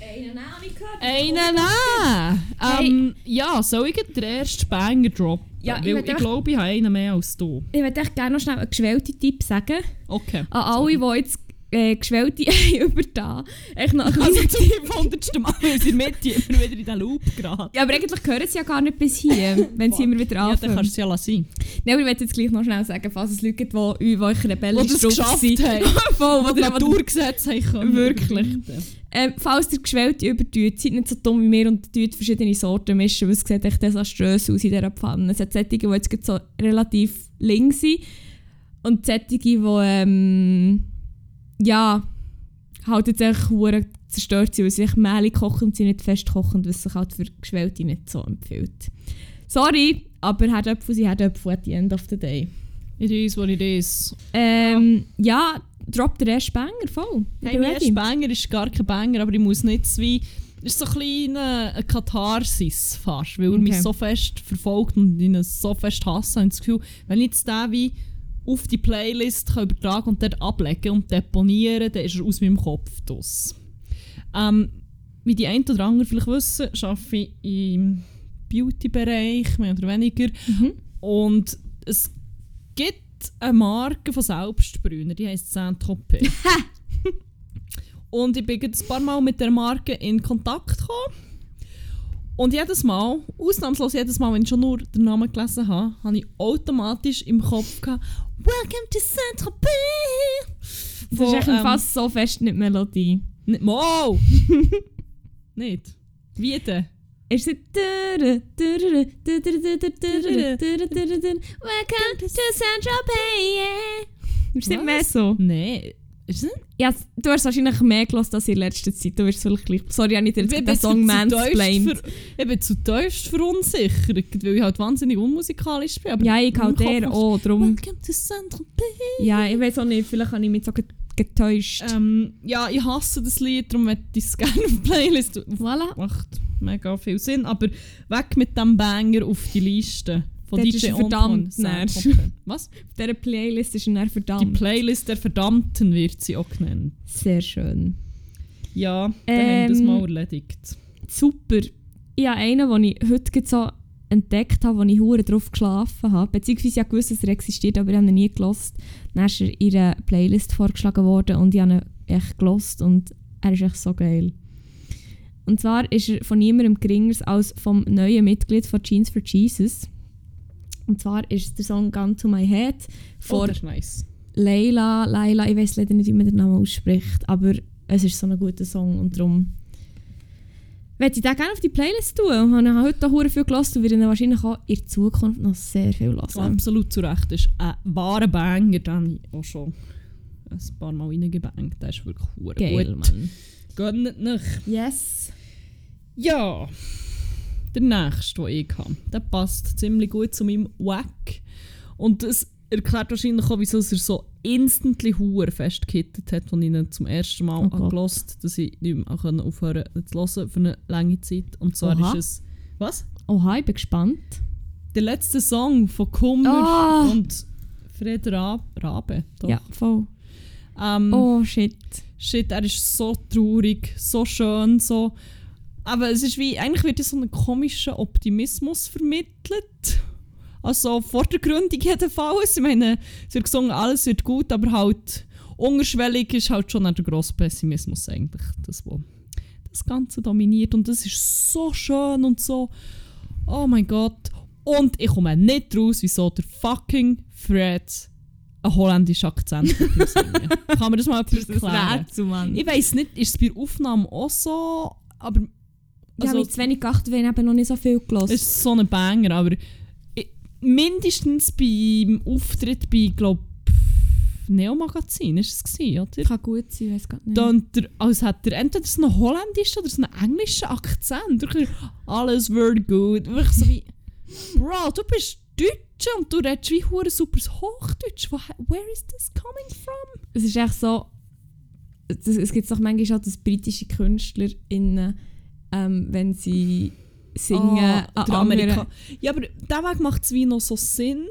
Einen Namen gehört. Einen nehmen! Ähm, Ja, soll ich den ersten Banger droppen? Ja, ich Weil ich glaube, ich habe einen mehr als du. Ich würde echt gerne noch schnell einen geschwellten Tipp sagen. Okay. An alle, die jetzt äh, geschwellte über da. Echt noch Also zum 500. Mal in der Mitte immer wieder in den Loop geraten. Ja, aber eigentlich gehören sie ja gar nicht bis hier, wenn sie immer wieder Ja, dann anfangen. kannst du es ja lassen. Nein, aber ich möchte jetzt gleich noch schnell sagen, falls es Leute gibt, die, die euch rebellisch Die das drauf geschafft sind. haben. Voll, die der Naturgesetze haben. Wirklich. Ähm, falls ihr Geschwellte übertut, seid nicht so dumm wie wir und tut verschiedene Sorten mischen, weil es sieht echt desaströs aus in dieser Pfanne. Es hat solche, die jetzt so relativ lang sind und solche, die ähm, ja, halt jetzt echt hure zerstört sind, weil sie echt mehlig kochen und sie nicht fest kochen, was sich halt für Geschwellte nicht so empfiehlt. Sorry, aber Herdöpfel sind Herdöpfel at the end of the day. It is what it is. Ähm, ja, drop der erste Banger, voll. Ich Hey, ready. erster Banger ist gar kein Banger, aber ich muss nicht so wie... Es ist so ein kleiner eine Katharsis fast, weil er mich so fest verfolgt und ihn so fest hasse. Und das Gefühl, wenn ich jetzt den wie auf die Playlist kann übertragen und dort ablegen und deponieren, dann ist er aus meinem Kopf draus. Ähm, wie die einen oder anderen vielleicht wissen, arbeite ich im Beauty-Bereich, mehr oder weniger. Mhm. Und es gibt eine Marke von Selbstbrüner, die heisst Saint-Tropez. und ich bin jetzt ein paar Mal mit der Marke in Kontakt gekommen. Und jedes Mal, ausnahmslos jedes Mal, wenn ich schon nur den Namen gelesen habe, habe ich automatisch im Kopf gehabt, Welcome to Saint-Tropez! Das ist echt fast so fest nicht die Melodie. Nicht, Mo! nicht. Wie denn? Ist es Welcome to Central Bay. Ist nicht mehr so? Nein. Ist es nicht? Ja, du hast wahrscheinlich mehr gelassen als in letzter Zeit. Du wirst vielleicht gleich. Sorry, habe ich dir Ich den Song mansplained. Ich bin zu tiefst verunsichert, weil ich halt wahnsinnig unmusikalisch bin. Aber Ja, ich halt der auch. Drum. Ja, ich weiß auch nicht. Vielleicht habe ich mich so get- getäuscht. Ähm, ja, ich hasse das Lied, darum möchte ich es gerne auf die Playlist. Voilà. Macht mega viel Sinn, aber weg mit dem Banger auf die Liste. Von Dort DJ ist er verdammt Saint-Tropez. Was? Auf dieser Playlist ist er dann Die verdammt. Playlist der Verdammten wird sie auch genannt. Sehr schön. Ja, dann haben wir das Ähm, mal erledigt. super. Ich habe einen, den ich heute so entdeckt habe, wo ich hure drauf geschlafen habe. Beziehungsweise ich wusste, dass er existiert, aber ich habe ihn nie gelost. Dann ist er in ihrer Playlist vorgeschlagen worden und ich habe ihn echt gelost und er ist echt so geil. Und zwar ist er von niemandem geringeres als vom neuen Mitglied von Jeans for Jesus. Und zwar ist es der Song Gun to My Head Oh, von das ist nice. Leila, Leila, ich weiß leider nicht, wie man den Namen ausspricht, aber es ist so ein guter Song und darum möchte ich den gerne auf die Playlist tun. Ich habe heute hure viel gelassen und werde ihn wahrscheinlich auch in Zukunft noch sehr viel hören. Absolut zu Recht. Das ist ein wahrer Banger, den ich auch schon ein paar Mal reingebangt. Der ist wirklich Geil, gut. Mann. Gönnt nicht. Yes. Ja, der nächste, den ich habe, der passt ziemlich gut zu meinem Wack. Und es erklärt wahrscheinlich auch, wieso er so instantly hure fest gehittet hat, als ich ihn zum ersten Mal Oh gehört dass ich nicht mehr aufhören konnte zu hören für eine lange Zeit. Und zwar Oha. ist es... Was? Oha, ich bin gespannt. Der letzte Song von Kummer Ah. und Fred Ra Rabe. Doch. Ja, voll. Ähm, Oh, shit. Shit, er ist so traurig, so schön, so... Aber es ist wie... Eigentlich wird ja so ein komischer Optimismus vermittelt. Also vordergründig jedenfalls. Ich meine, es wird gesungen, alles wird gut, aber halt unterschwellig ist halt schon der grosse Pessimismus eigentlich. Das, wo das Ganze dominiert. Und das ist so schön und so... Oh mein Gott. Und ich komme nicht raus, wieso der fucking Fred einen holländischen Akzent. Kann man das mal jemand erklären? Rätsel, Mann. Ich weiß nicht, ist es bei der Aufnahme auch so, aber ich habe also, mich zu wenig geachtet, weil ich eben noch nicht so viel gehört es ist so ein Banger, aber ich, mindestens beim Auftritt bei, glaube Neo Magazin ist es gewesen, oder? Kann gut sein, ich weiß gar nicht. Dann der, als hat er entweder so einen holländischen oder so einen englischen Akzent. Alles wird gut. Wirklich so wie, Bro, du bist Deutsche und du redest wie hure super Hochdeutsch. Wo, where is this coming from? es ist echt so, das, es gibt doch manchmal auch, dass britische KünstlerInnen, ähm, wenn sie singen, an der Amerika Ja, aber der Weg macht es wie noch so Sinn.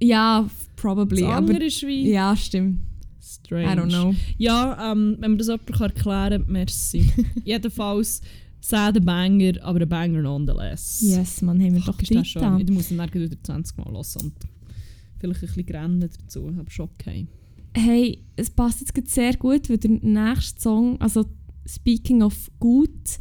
Ja, probably, Das aber ist wie ja, stimmt. strange. I don't know. Ja, ähm, wenn mir das jemand erklären kann, merci. Jedenfalls, sad ein Banger, aber ein Banger nonetheless. Yes, man, haben wir doch ist da. Ich muss ihn dann wieder 20 Mal hören und vielleicht ein bisschen rennen dazu, aber schon okay. Hey, es passt jetzt sehr gut, weil der nächste Song, also speaking of gut,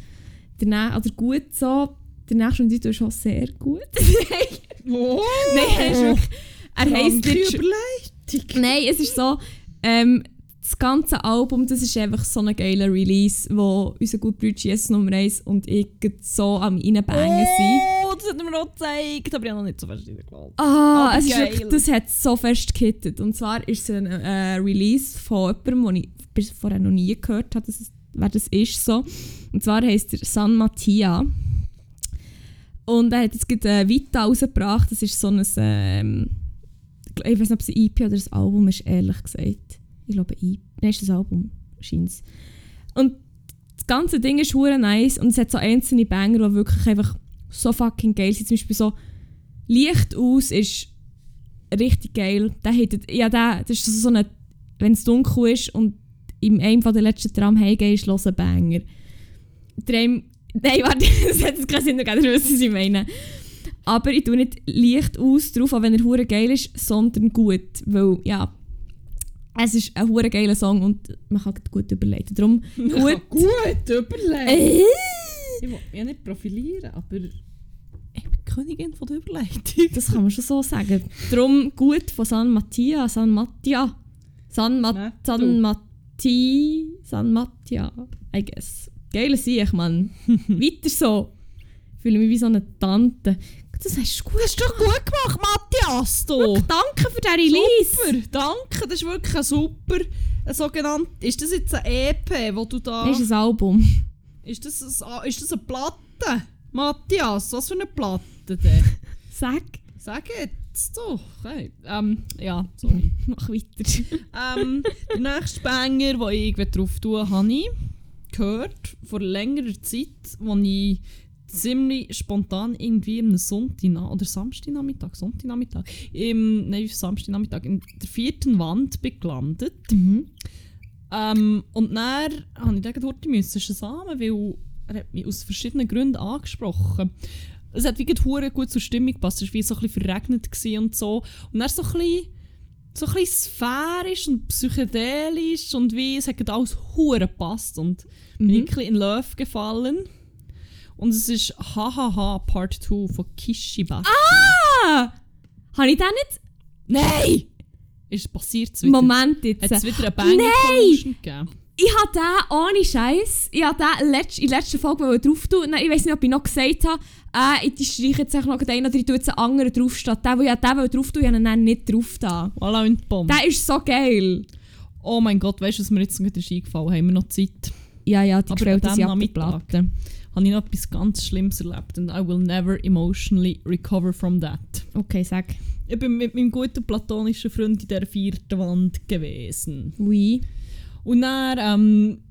der oder gut so, der nächste und ist schon sehr gut. Oh! Nein, er ist wirklich, er heisst Überleitung. Nein, es ist so, ähm, das ganze Album, das ist einfach so ein geiler Release, wo unser gut Bruder Jesus Nummer 1 und ich so am reinbangen sind. Oh, das hat er mir auch gezeigt, aber ich habe noch nicht so fest reingelassen. Ah, Aber es ist wirklich, das hat so fest gehittet. Und zwar ist es ein äh, Release von jemandem, den ich bis vorher noch nie gehört habe, dass es, wer das ist. So. Und zwar heisst er San Mattia. Und er hat jetzt gerade äh, Vita rausgebracht. Das ist so ein, ähm, ich weiß nicht, ob es ein EP oder ein Album ist, ehrlich gesagt. Ich glaube, ein EP. Nein, ist ein Album, scheint Und das ganze Ding ist hure nice und es hat so einzelne Banger, die wirklich einfach so fucking geil sind. Zum Beispiel so Licht aus ist richtig geil. Der hat, ja, der, das ist so eine, wenn es dunkel ist und in einem von den letzten Tram heimgehst, los ein Banger. Tram, nein, warte, das hat jetzt keinen Sinn gegeben, ihr wisst, was ich meine. Aber ich tue nicht Licht aus drauf, auch wenn er hure geil ist, sondern gut. Weil, ja, es ist ein hure geiler Song und man kann gut überleiten. Darum gut. Gut, überlegt. Äh. Ich will mich ja nicht profilieren, aber ich bin Königin von der Überleitung. Das kann man schon so sagen. Darum gut von San Mattia, San Mattia. San, Ma San du. Matti, San Mattia, I guess. Geile Sieg, Mann. Weiter so. Ich fühle mich wie so eine Tante. Das hast du gut hast du doch gut gemacht, Matthias, du. Danke für den Release. Super, danke, das ist wirklich ein super, ein sogenannt, ist das jetzt ein EP, wo du da, Das ist ein Album. ist das, ein, ist das eine Platte? Matthias, was für eine Platte denn? Sag, Sag jetzt doch. Hey, ähm, ja, sorry. mach weiter. ähm, der nächste Banger, den ich drauf tun habe ich gehört vor längerer Zeit, wo ich ziemlich spontan irgendwie am Sonntag oder Samstagnachmittag, Sonntagnachmittag, im, nein, Samstagnachmittag in der vierten Wand bin gelandet. mhm. Ähm, und dann musste ich dann heute müssen zusammen, weil er hat mich aus verschiedenen Gründen angesprochen. Es hat wirklich hure gut zur Stimmung gepasst. Es war wie so ein bisschen verregnet und so. Und dann so ein bisschen, so ein bisschen sphärisch und psychedelisch und wie es hat alles hure gepasst und bin Mhm. ich ein bisschen in Love gefallen. Und es ist Hahaha Part 2 von Kishiba. Ah! Habe ich den nicht? Nein! Ist passiert wieder? Moment jetzt. Hat es wieder eine Banger Nein! Gegeben? Ich habe den ohne Scheiß, ich habe den letzt, in der letzten Folge drauf tun. Nein, ich weiß nicht, ob ich noch gesagt habe, äh, ich streiche jetzt noch den oder ich tue jetzt einen anderen drauf statt den, wo ich den drauf tun, ich habe ihn nicht drauf da. Voilà, und Bombe. Der ist so geil. Oh mein Gott, weißt du, was mir jetzt gerade ist eingefallen? Haben wir noch Zeit? Ja, ja, die gefällt uns ja Nachmittag. Platte. habe ich noch etwas ganz Schlimmes erlebt und I will never emotionally recover from that. Okay, sag. Ich bin mit meinem guten platonischen Freund in der vierten Wand gewesen. Oui. Und dann ähm,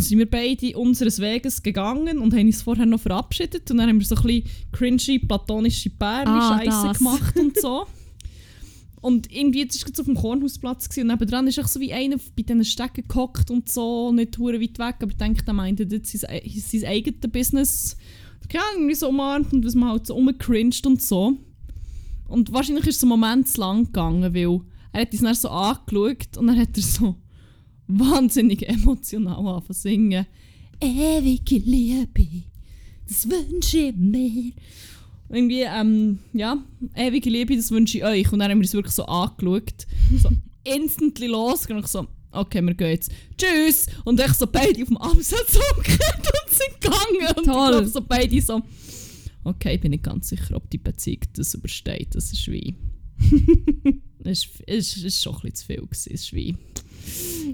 sind wir beide unseres Weges gegangen und haben uns vorher noch verabschiedet. Und dann haben wir so ein bisschen cringy, platonische Ah, Bärli-Scheiße das. gemacht und so. Und irgendwie, jetzt war es auf dem Kornhausplatz gewesen, und nebenan ist echt so wie einer bei diesen Stecken gehockt und so, nicht hure weit weg, aber ich denke, der meinte jetzt sein, sein eigenes Business. Keine Ahnung, irgendwie so umarmt und was man halt so rumcringed und so. Und wahrscheinlich ist es ein Moment zu lang gegangen, weil er hat uns dann so angeschaut und dann hat er so wahnsinnig emotional angefangen zu singen. Ewige Liebe, das wünsche ich mir. Irgendwie, ähm, ja, ewige Liebe, das wünsche ich euch. Und dann haben wir es wirklich so angeschaut, so instantly losgegangen. So, okay, wir gehen jetzt. Tschüss! Und ich so beide auf dem Absatz umgekehrt und sind gegangen. Und Toll. ich glaube so beide so, okay, ich bin nicht ganz sicher, ob die Beziehung das übersteht. Das ist wie... Es ist schon ein bisschen zu viel. Gewesen. Es ist wie...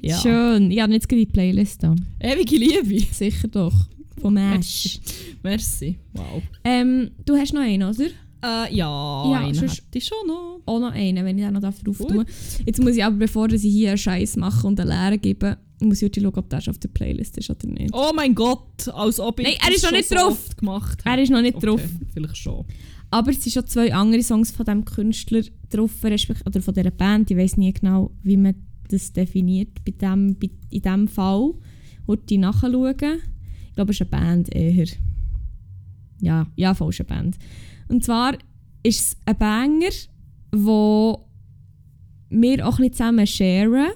Ja. Schön. Ich habe jetzt gerade die Playlist da. Ewige Liebe. Sicher doch. Von Ash. Merci. Wow. Ähm, du hast noch einen, oder? Äh, ja, Ja, einen sonst- ich schon noch. Auch noch einen, wenn ich den noch drauf tue. Jetzt muss ich aber, bevor ich hier einen Scheiß mache und eine Lehre gebe, muss ich schauen, ob der schon auf der Playlist ist oder nicht. Oh mein Gott, als ob ich Nein, er ist noch nicht so drauf. gemacht Er habe. ist noch nicht okay, drauf. Vielleicht schon. Aber es sind schon zwei andere Songs von diesem Künstler drauf, oder von dieser Band. Ich weiß nie genau, wie man das definiert bei dem, bei, in diesem Fall. Ich nachschauen. Ich glaube, es ist eine Band eher. Ja, ja, ist eine Band. Und zwar ist es ein Banger, wo wir auch ein bisschen zusammen sharen.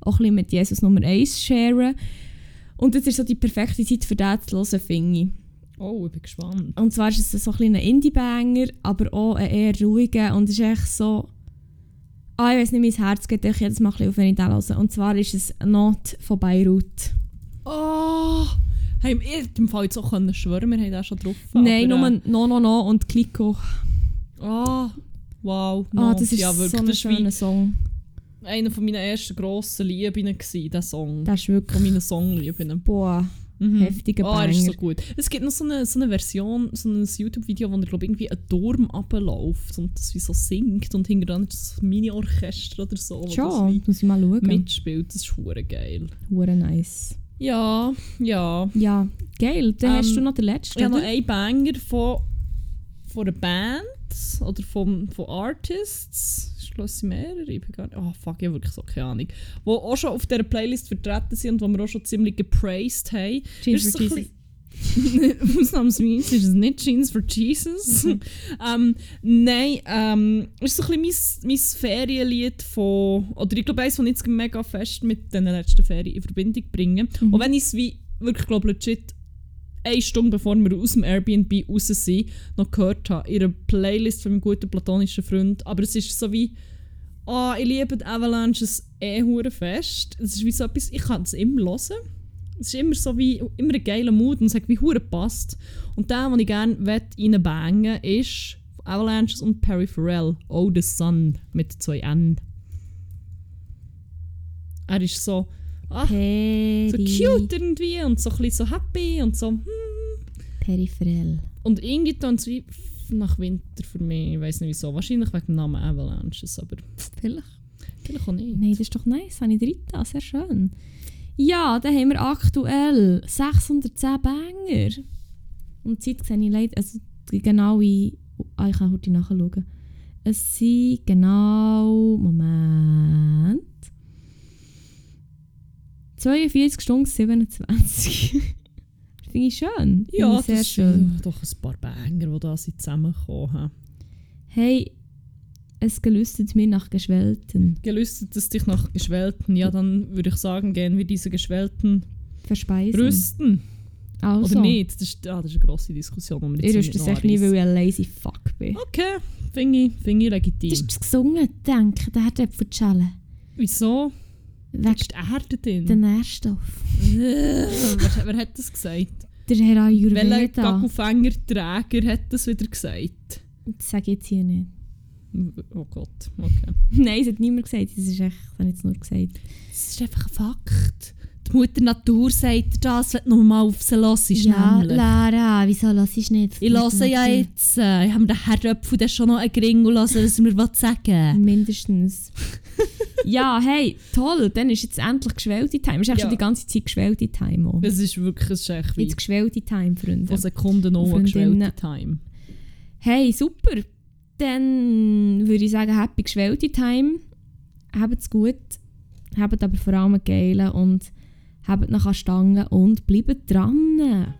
Auch ein bisschen mit Jesus Nummer 1 sharen. Und das ist so die perfekte Zeit für das zu hören, finde ich. Oh, ich bin gespannt. Und zwar ist es so ein kleiner Indie-Banger, aber auch ein eher ruhiger und es ist echt so... Ah, ich weiß nicht, mein Herz geht echt jedes Mal ein bisschen auf, wenn ich den höre. Und zwar ist es «Not» von Beirut. Oh, wir im Fall jetzt auch können schwören, wir haben den schon drauf. Nein, nur «No, no, no» und «Kliko». Äh, oh, wow. Ah, no. das ist ja, wirklich, so ein das schöner Song. einer von meinen ersten grossen Lieben, gewesen, der Song. Das ist Von wirklich... meinen Songlieben. Boah, Mhm. heftiger Oh, er ist so Banger. gut. Es gibt noch so eine, so eine Version, so ein YouTube-Video, wo er glaub, irgendwie einen Turm runterläuft und das wie so singt und hinterher ist es ein Mini-Orchester oder so, das wie muss ich mal schauen. mitspielt. Das ist hure geil. Hure nice. Ja, ja. Ja, geil. Dann Ähm, hast du noch den letzten, Ich habe noch einen Banger von, von einer Band oder vom, von Artists. Ich glaube, es sind mehrere. Ich bin gar nicht, oh fuck, ich habe wirklich so keine Ahnung. Die auch schon auf dieser Playlist vertreten sind und die wir auch schon ziemlich gepraised haben. Jeans for Jesus. Ausnahmsweise ist es nicht Jeans for Jesus. ähm, nein, ähm, ist so ein bisschen mein, mein Ferienlied von. Oder ich glaube, eins, das ich jetzt mega fest mit den letzten Ferien in Verbindung bringe. Mhm. Und wenn ich es wie wirklich, glaube legit eine Stunde bevor wir aus dem Airbnb raus sind, noch gehört habe, in einer Playlist von meinem guten platonischen Freund. Aber es ist so wie, oh, ich liebe die Avalanches eh fest. Es ist wie so etwas, ich kann es immer hören. Es ist immer so wie, immer ein geiler Mut und hat wie hure passt. Und der, den ich gerne reinbangen ist Avalanches und Perry Farrell, Oh the Sun, mit zwei N. Er ist so, ah, so cute irgendwie und so ein bisschen so happy und so, hm. Peripherell. Und irgendwie es wie nach Winter für mich. Ich weiß nicht wieso. Wahrscheinlich wegen dem Namen Avalanches, aber Vielleicht. vielleicht auch nicht. Nein, das ist doch nice. Habe ich drin, sehr schön. Ja, dann haben wir aktuell 610 Banger. Und die Zeit sehe ich leider, also die genaue, ah, ich kann heute nachschauen. Es sind genau, Moment, 42 Stunden 27. Finde ich schön. Ja, ich sehr das schön. sind doch ein paar Banger, die da sind zusammengekommen haben. Hey, es gelüstet mir nach Geschwellten. Gelüstet es dich nach Geschwellten? Ja, dann würde ich sagen, gehen wir diese Geschwellten Verspeisen. rüsten. Also, Oder nicht? Das ist, ah, das ist eine grosse Diskussion, die wir Ich rüste nicht es echt anreissen. weil ich ein lazy fuck bin. Okay, finde ich, finde ich legitim. Du hast gesungen, denke, der hat etwas schellen. Wieso? Die Erde drin? den Nährstoff. wer, wer hat das gesagt? Der Herr Welcher Ayurveda. Gaggelfänger-Träger hat das wieder gesagt? Das sage ich jetzt hier nicht. Oh Gott, okay. Nein, es hat niemand gesagt. Das ist echt, das habe ich jetzt nur gesagt. Es ist einfach ein Fakt. Die Mutter Natur sagt das, wenn du noch mal auf sie hörst, Ja, nämlich. Lara, wieso lass ich nicht? Ich höre ja jetzt. äh, Ich habe mir den Herdöpfel dann schon noch einen Gring und lassen, was er mir sagen will. Mindestens. ja, hey, toll, dann ist jetzt endlich geschwellte Time. Es ist echt Ja. schon die ganze Zeit geschwellte Time. Auch. Es ist wirklich es ist echt wie Jetzt geschwellte Time, Freunde. von Sekunden noch geschwellte Time. Hey, super. Dann würde ich sagen, happy geschwellte Time. Habt's gut. Habt aber vor allem geilen und habt noch an Stangen und bleibt dran.